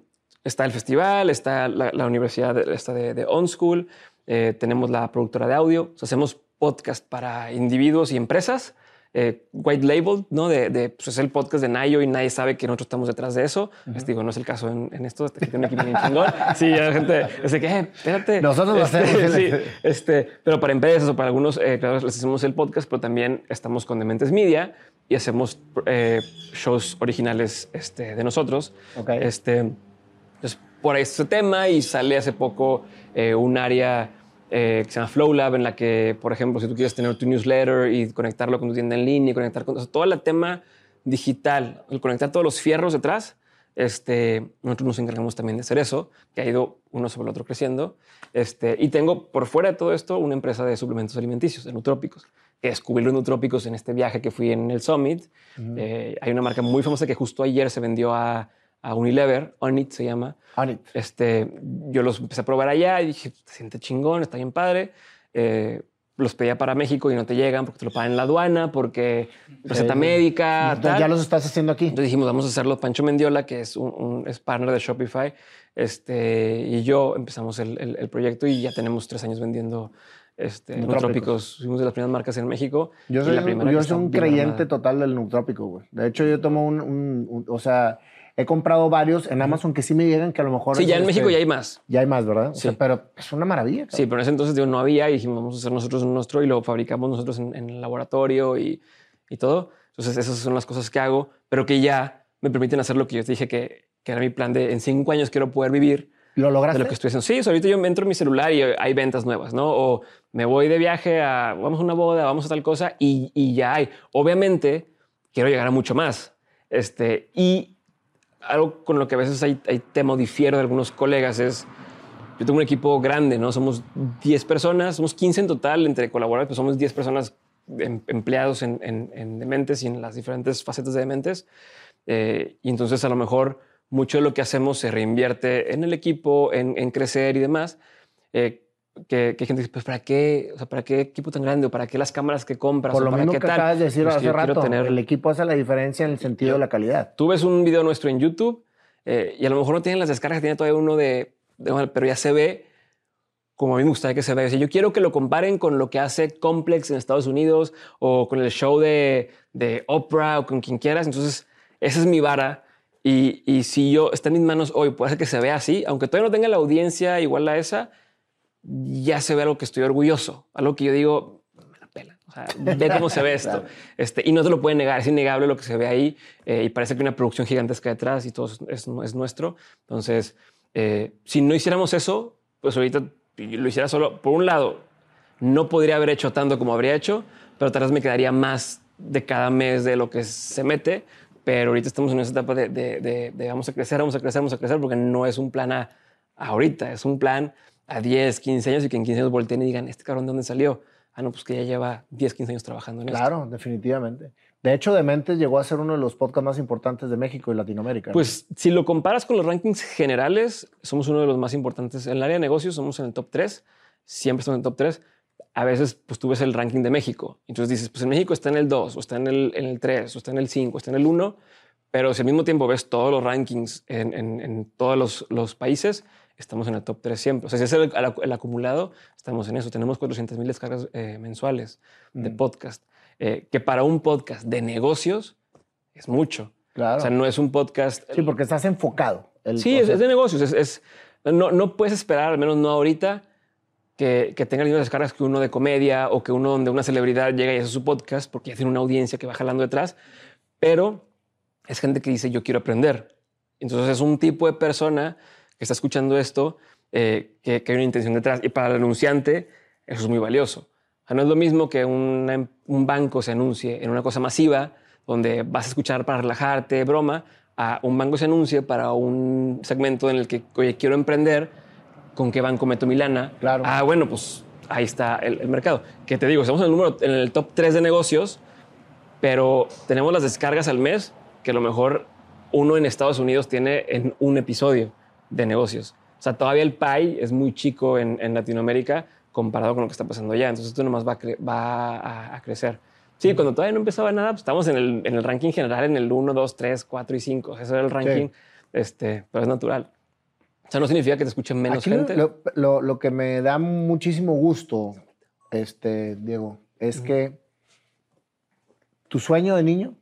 está el festival, está la, la universidad de, esta de, de On School, eh, tenemos la productora de audio, o sea, hacemos podcast para individuos y empresas, eh, white label, ¿no? De, de, pues es el podcast de Nayo y nadie sabe que nosotros estamos detrás de eso. Este, digo, no es el caso en, en esto, este, tiene un chingón. Sí, la gente dice que, eh, espérate. Nosotros lo Este, hacemos. sí, este, pero para empresas o para algunos eh, creadores les hacemos el podcast, pero también estamos con Dementes Media y hacemos eh, shows originales este, de nosotros. Ok. Este, por este tema y sale hace poco eh, un área eh, que se llama Flow Lab en la que, por ejemplo, si tú quieres tener tu newsletter y conectarlo con tu tienda en línea y conectar con o sea, todo el tema digital, el conectar todos los fierros detrás, este, nosotros nos encargamos también de hacer eso, que ha ido uno sobre el otro creciendo. Este, y tengo por fuera de todo esto una empresa de suplementos alimenticios, de nutrópicos, que descubrí los nutrópicos en este viaje que fui en el Summit. Eh, hay una marca muy famosa que justo ayer se vendió a, a Unilever, Onit se llama. On it. Este, yo los empecé a probar allá y dije, se siente chingón, está bien padre. Eh, los pedía para México y no te llegan porque te lo pagan en la aduana, porque receta Ok. médica, Entonces, tal. ya los estás haciendo aquí. Entonces dijimos, vamos a hacerlo. Pancho Mendiola, que es un, un- es partner de Shopify, este, y yo empezamos el, el- el proyecto y ya tenemos tres años vendiendo este, Nutrópicos. Fuimos de las primeras marcas en México. Yo soy, la un- yo soy creyente armada. total del nutrópico, güey. De hecho, yo tomo un, un- un- o sea, he comprado varios en Amazon que sí me llegan, que a lo mejor... Sí, ya en este, México ya hay más. Ya hay más, ¿verdad? O Sí. sea, pero es una maravilla. Sí, pero en ese entonces digo, no había y dijimos, vamos a hacer nosotros nuestro y lo fabricamos nosotros en, en el laboratorio y, y todo. Entonces, esas son las cosas que hago, pero que ya me permiten hacer lo que yo te dije que, que era mi plan de en cinco años quiero poder vivir ¿Lo de lograste? lo que estoy haciendo. Sí, o ahorita yo me entro en mi celular y hay ventas nuevas, ¿no? O me voy de viaje a, vamos a una boda, vamos a tal cosa y, y ya hay. Obviamente, quiero llegar a mucho más. Este, y algo con lo que a veces hay, hay tema o difiero de algunos colegas es, yo tengo un equipo grande, ¿no? Somos 10 personas, somos 15 en total entre colaboradores, pero somos 10 personas em- empleados en, en, en Dementes y en las diferentes facetas de Dementes. Eh, y entonces a lo mejor mucho de lo que hacemos se reinvierte en el equipo, en, en crecer y demás. Eh, que, que hay gente dice, pues ¿para qué? O sea, ¿para qué equipo tan grande? ¿O para qué las cámaras que compras? Por ¿O lo qué que tal? acabas de decir Pues que hace yo rato, tener- el equipo hace la diferencia en el sentido de la calidad. Tú ves un video nuestro en YouTube eh, y a lo mejor no tienen las descargas que tiene todavía uno de, de- pero ya se ve como a mí me gustaría que se vea. O sea, yo quiero que lo comparen con lo que hace Complex en Estados Unidos o con el show de, de Oprah o con quien quieras. Entonces, esa es mi vara. Y, y si yo está en mis manos hoy, puede ser que se vea así, aunque todavía no tenga la audiencia igual a esa, ya se ve algo que estoy orgulloso, algo que yo digo, me la pela. O sea, ve cómo se ve esto. Este, y no te lo pueden negar, es innegable lo que se ve ahí eh, y parece que hay una producción gigantesca detrás y todo es, es- es nuestro. Entonces, eh, si no hiciéramos eso, pues ahorita lo hiciera solo, por un lado, no podría haber hecho tanto como habría hecho, pero tal vez me quedaría más de cada mes de lo que se mete. Pero ahorita estamos en esa etapa de, de- de- de vamos a crecer, vamos a crecer, vamos a crecer, porque no es un plan a ahorita, es un plan a 10, 15 años y que en 15 años volteen y digan, ¿este cabrón de dónde salió? Ah, no, pues que ya lleva 10, 15 años trabajando en esto. Claro, definitivamente. De hecho, Dementes llegó a ser uno de los podcasts más importantes de México y Latinoamérica. ¿no? Pues si lo comparas con los rankings generales, somos uno de los más importantes. En el área de negocios somos en el top 3, siempre estamos en el top 3. A veces pues tú ves el ranking de México. Entonces dices, pues en México está en el 2, o está en el, en el 3, o está en el 5, o está en el 1. Pero si al mismo tiempo ves todos los rankings en, en- en todos los, los países, estamos en el top 3 siempre. O sea, si es el, el- acumulado, estamos en eso. Tenemos 400 mil descargas eh, mensuales de Mm. podcast, eh, que para un podcast de negocios es mucho. claro. O sea, no es un podcast. sí, porque estás enfocado. El- Sí, es, es de negocios. Es, es- no, no puedes esperar, al menos no ahorita, que, que tenga las mismas descargas que uno de comedia o que uno donde una celebridad llega y hace su podcast porque ya tiene una audiencia que va jalando detrás. Pero es gente que dice, yo quiero aprender. Entonces es un tipo de persona que está escuchando esto, eh, que, que hay una intención detrás. Y para el anunciante, eso es muy valioso. O sea, no es lo mismo que una- un banco se anuncie en una cosa masiva, donde vas a escuchar para relajarte, broma, a un banco se anuncie para un segmento en el que, oye, quiero emprender, ¿con qué banco meto mi lana? Claro. Ah, bueno, pues ahí está el, el mercado. Que te digo, estamos en el, número, en el top 3 de negocios, pero tenemos las descargas al mes que a lo mejor uno en Estados Unidos tiene en un episodio de negocios. O sea, todavía el pie es muy chico en, en Latinoamérica comparado con lo que está pasando ya. Entonces esto nomás va a, cre- va a, a crecer. Sí, cuando todavía no empezaba nada, pues estábamos en el, en el ranking general en el 1, 2, 3, 4 y 5. Ese era el ranking, este, pero es natural. O sea, no significa que te escuchen menos Aquí gente. Lo, lo- lo que me da muchísimo gusto, este, Diego, es que tu sueño de niño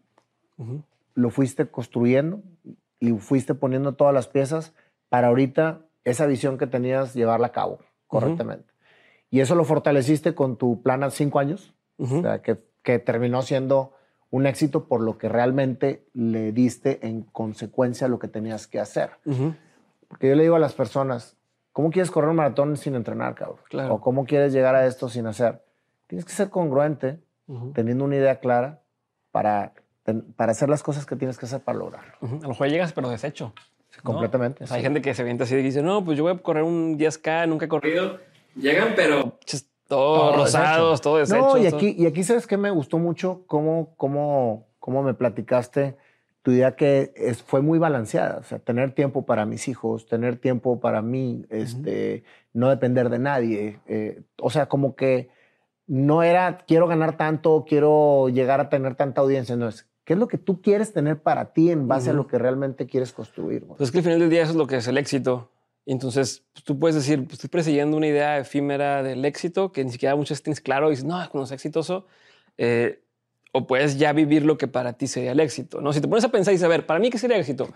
lo fuiste construyendo y fuiste poniendo todas las piezas para ahorita esa visión que tenías llevarla a cabo correctamente. Y eso lo fortaleciste con tu plan a cinco años, Ujú. o sea, que, que terminó siendo un éxito por lo que realmente le diste en consecuencia a lo que tenías que hacer. Porque yo le digo a las personas, ¿cómo quieres correr un maratón sin entrenar, cabrón? Claro. O cómo quieres llegar a esto sin hacer. Tienes que ser congruente, teniendo una idea clara para, para hacer las cosas que tienes que hacer para lograrlo. A lo mejor llegas, pero deshecho. Completamente. O sea, Hay gente que se avienta así y dice, no, pues yo voy a correr un 10K, nunca he corrido. Llegan, pero ches, todos Todo rosados, deshecho. todo deshecho. No, y todo- aquí, y aquí sabes que me gustó mucho cómo, cómo, cómo me platicaste tu idea que es, fue muy balanceada. O sea, tener tiempo para mis hijos, tener tiempo para mí, este, no depender de nadie. eh, o sea, como que no era quiero ganar tanto, quiero llegar a tener tanta audiencia. No es qué es lo que tú quieres tener para ti en base a lo que realmente quieres construir. güey? Pues es que al final del día eso es lo que es el éxito. Entonces pues, tú puedes decir, pues, estoy persiguiendo una idea efímera del éxito que ni siquiera muchas tienes claro y dices, no, cuando sea exitoso. eh, o puedes ya vivir lo que para ti sería el éxito. ¿no? Si te pones a pensar y dices, a ver, para mí, ¿qué sería éxito?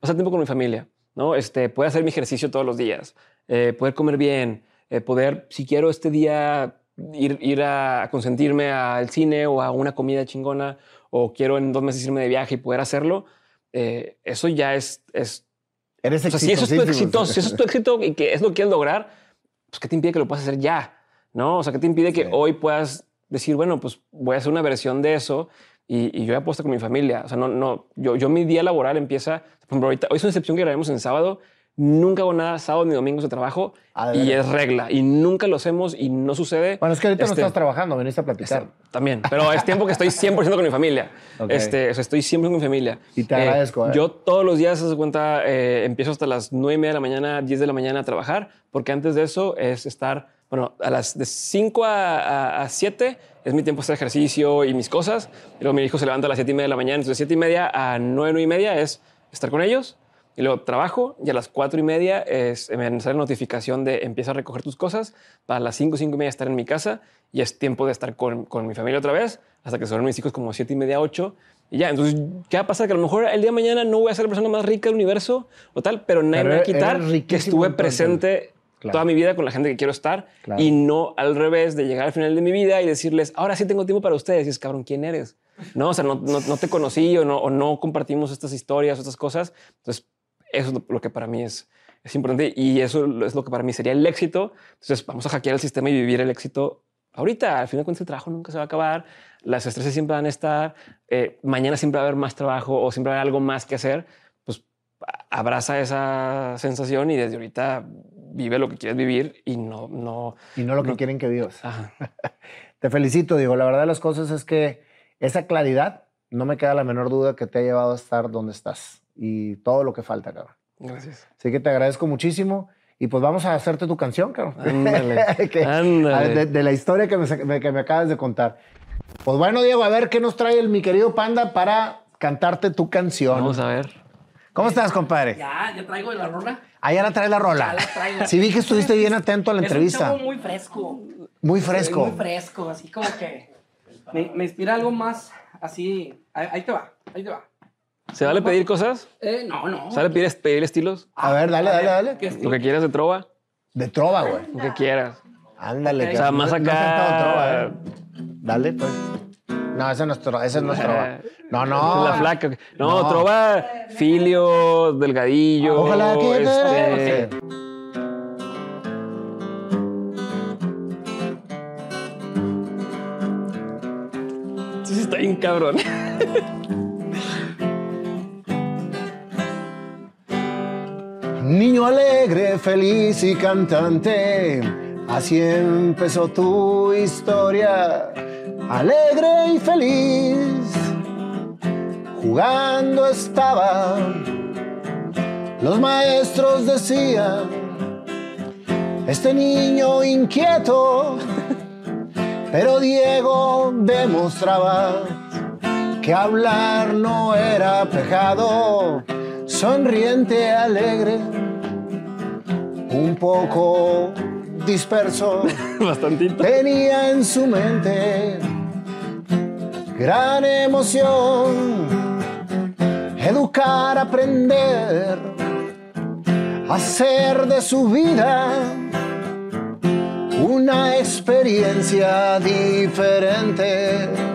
Pasar tiempo con mi familia, ¿no? Este, poder hacer mi ejercicio todos los días, eh, poder comer bien, eh, poder, si quiero este día, ir, ir a consentirme al cine o a una comida chingona, o quiero en dos meses irme de viaje y poder hacerlo, eh, eso ya es, es Eres o sea, si eso es tu éxito, si eso es tu éxito y que es lo que quieres lograr, pues ¿qué te impide que lo puedas hacer ya? ¿No? O sea, ¿qué te impide que Sí. hoy puedas decir, bueno, pues voy a hacer una versión de eso y, y yo puedo estar con mi familia? O sea, no, no, yo, yo mi día laboral empieza, por ejemplo, ahorita, hoy es una excepción que grabemos en sábado, nunca hago nada sábado ni domingos de trabajo ¿de y es regla y nunca lo hacemos y no sucede. Bueno, es que ahorita Este, no estás trabajando, veniste a platicar. este, También, pero es tiempo que estoy 100% con mi familia. Ok. Este, o sea, estoy siempre con mi familia. Y te agradezco, ¿eh? Yo todos los días, se cuenta, eh, empiezo hasta las 9 y media de la mañana, 10 de la mañana a trabajar, porque antes de eso es estar, bueno, a las de 5 a, a, a 7 es mi tiempo de hacer ejercicio y mis cosas. Y luego mi hijo se levanta a las 7 y media de la mañana, entonces de 7 y media a 9, 9 y media es estar con ellos. Y luego trabajo y a las 4 y media es eh, me sale notificación de empieza a recoger tus cosas. Para las 5, 5 y media estar en mi casa y es tiempo de estar con, con mi familia otra vez hasta que se duermen mis hijos como 7 y media, 8. Y ya, entonces, ¿qué va a pasar? Que a lo mejor el día de mañana no voy a ser la persona más rica del universo o tal, pero nadie Pero me va a quitar que estuve presente Claro. toda mi vida con la gente que quiero estar Claro. y no al revés de llegar al final de mi vida y decirles, ahora sí tengo tiempo para ustedes. Y es, cabrón, ¿quién eres? No, o sea, no, no, no te conocí o no, o no compartimos estas historias o estas cosas. Entonces, eso es lo, que para mí es, es importante y eso es lo que para mí sería el éxito. Entonces, vamos a hackear el sistema y vivir el éxito ahorita. Al final de cuentas, el trabajo nunca se va a acabar. Las estreses siempre van a estar. eh, mañana siempre va a haber más trabajo o siempre va a haber algo más que hacer. Pues abraza esa sensación y desde ahorita vive lo que quieres vivir y no, no. Y no lo que No. quieren que vivas. Ajá. Te felicito, digo. La verdad de las cosas es que esa claridad no me queda la menor duda que te ha llevado a estar donde estás y todo lo que falta, cabrón. Gracias. Así que te agradezco muchísimo y pues vamos a hacerte tu canción, cabrón. Ándale, Que- ándale. De, de la historia que me, que me acabas de contar. Pues bueno, Diego, a ver qué nos trae el mi querido Panda para cantarte tu canción. Vamos a ver. ¿Cómo estás, compadre? Ya, ya traigo de la rola. Ah, ya la trae la rola. Ya la traigo. Sí, vi que estuviste bien atento a la Es entrevista. un chavo muy fresco. Muy fresco. Muy fresco, así como que me, me inspira algo más así. Ahí, ahí te va, ahí te va. ¿Se vale pedir cosas? Eh, no, no. ¿Se vale pedir, pedir estilos? A ver, dale, dale, dale. ¿Qué Lo que quieras de trova, De trova, güey. lo que quieras. Ándale. O sea, no- más no acá. cantado trova, ¿eh? Dale, pues. No, ese no es trova. Ese no es trova. No, no. La flaca. No, No. trova filio, delgadillo. Ojalá que te- este, Sí, está bien cabrón. Niño alegre, feliz y cantante, así empezó tu historia. Alegre y feliz, jugando estaba. Los maestros decían, este niño inquieto. Pero Diego demostraba que hablar no era pecado, sonriente, alegre, un poco disperso. Bastantito. Tenía en su mente gran emoción, educar, aprender, hacer de su vida una experiencia diferente.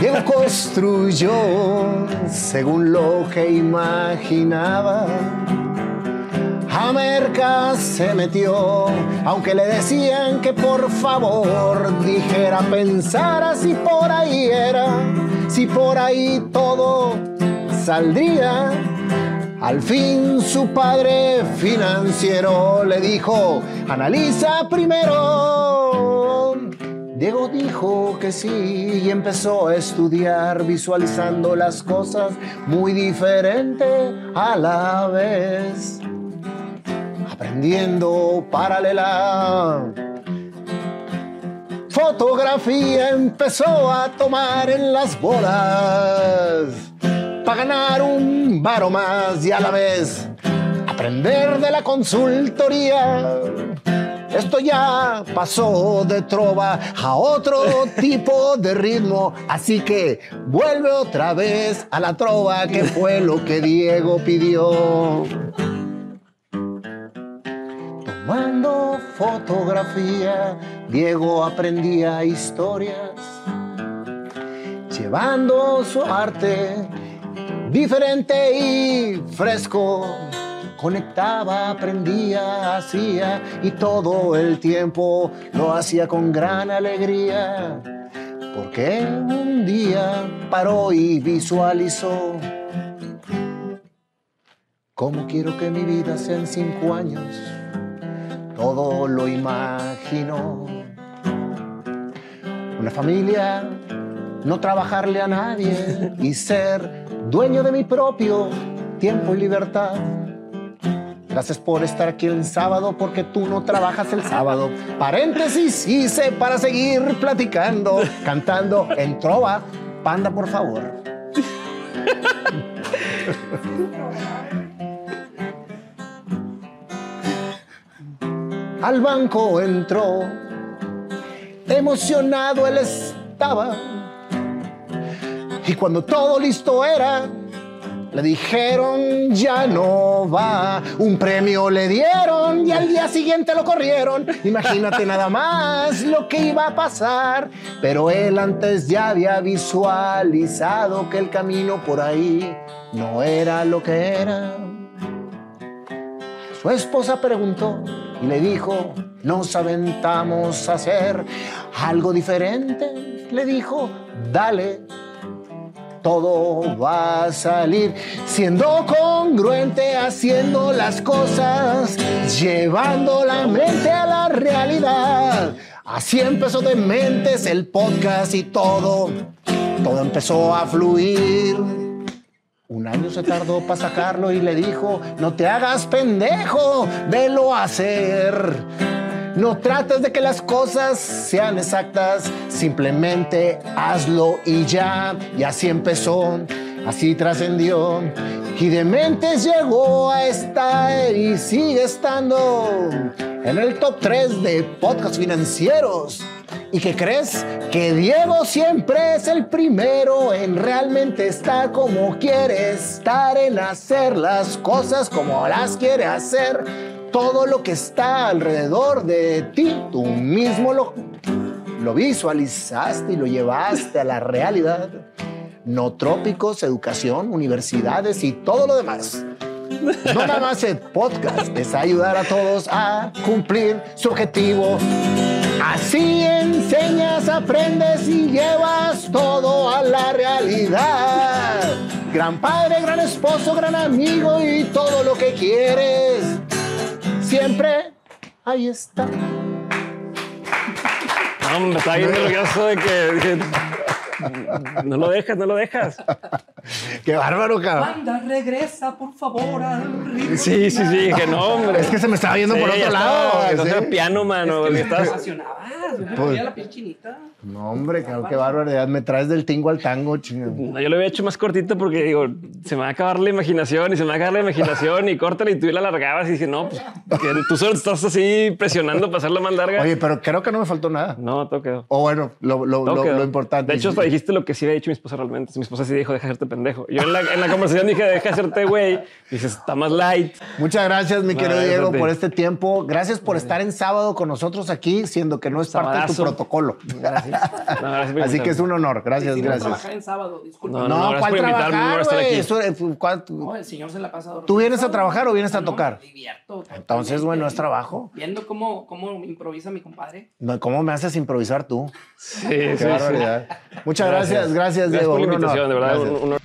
Diego construyó según lo que imaginaba. A Merca se metió, aunque le decían que por favor dijera, pensara si por ahí era, si por ahí todo saldría. Al fin su padre financiero le dijo, analiza primero. Diego dijo que sí y empezó a estudiar visualizando las cosas muy diferente a la vez. Aprendiendo paralela. Fotografía empezó a tomar en las bolas para ganar un varo más y a la vez aprender de la consultoría. Esto ya pasó de trova a otro tipo de ritmo, así que vuelve otra vez a la trova, que fue lo que Diego pidió. Tomando fotografía, Diego aprendía historias, llevando su arte diferente y fresco. Conectaba, aprendía, hacía y todo el tiempo lo hacía con gran alegría. Porque un día paró y visualizó cómo quiero que mi vida sea en cinco años. Todo lo imaginó. Una familia, no trabajarle a nadie y ser dueño de mi propio tiempo y libertad. Gracias por estar aquí el sábado porque tú no trabajas el sábado. Paréntesis hice para seguir platicando, cantando en trova. Panda, por favor. Al banco entró, emocionado él estaba y cuando todo listo era, le dijeron ya no va. Un premio le dieron y al día siguiente lo corrieron. Imagínate nada más lo que iba a pasar. Pero él antes ya había visualizado que el camino por ahí no era lo que era. Su esposa preguntó y le dijo, nos aventamos a hacer algo diferente. Le dijo, dale todo va a salir siendo congruente, haciendo las cosas, llevando la mente a la realidad. Así empezó de mentes el podcast y todo, todo empezó a fluir. Un año se tardó para sacarlo y le dijo, no te hagas pendejo, velo a hacer. No trates de que las cosas sean exactas, simplemente hazlo y ya. Y así empezó, así trascendió. Y de mentes llegó a estar y sigue estando en el top 3 de podcasts financieros. ¿Y qué crees? Que Diego siempre es el primero en realmente estar como quiere estar, en hacer las cosas como las quiere hacer todo lo que está alrededor de ti, tú mismo lo, lo visualizaste y lo llevaste a la realidad. No trópicos, educación, universidades y todo lo demás. No nada más el podcast, es ayudar a todos a cumplir su objetivo. Así enseñas, aprendes y llevas todo a la realidad. Gran padre, gran esposo, gran amigo y todo lo que quieres siempre ahí está. No, me está bien nervioso de que, que no lo dejas, no lo dejas. Qué bárbaro, cabrón. Banda, regresa, por favor, al ritmo. Sí, sí, sí, que no, hombre. Es que se me estaba por Sí, otro ya lado. estaba- sí. piano, mano. Es que me estás- apasionabas, me Pues- ponía la piel chinita. No, hombre, cabrón, qué barbaridad. Me traes del tingo al tango, chingado. No, yo lo había hecho más cortito porque digo, se me va a acabar la imaginación y se me va a acabar la imaginación y córtala y tú la alargabas y dije, no, pues que tú solo estás así presionando para hacerla más larga. Oye, pero creo que no me faltó nada. no, todo quedó. O bueno, lo, lo, lo- quedó. lo importante. De hecho, hasta dijiste lo que sí había dicho mi esposa realmente. Mi esposa sí dijo, deja de hacerte pendejo. Yo en la, en la conversación dije, deja de hacerte güey. Dices, está más light. Muchas gracias, mi querido Diego, por este tiempo. Gracias por estar en sábado con nosotros aquí, siendo que no es parte de tu Sabadazo. protocolo. Gracias. No, gracias por Así que es un honor. Gracias, Decidimos gracias. trabajar en sábado, disculpa. No, No, no, gracias ¿cuál trabajar. Eso, eh, ¿cuál- No, el señor se la pasa dormido. ¿Tú vienes a trabajar o vienes a No, tocar? me divierto. Entonces, bueno, es trabajo. Viendo cómo, cómo improvisa mi compadre. No, ¿Cómo me haces improvisar tú? Sí, Qué sí, sí. barbaridad. Muchas gracias, gracias, Gracias Diego. por la un honor. invitación, de verdad, Gracias. un, un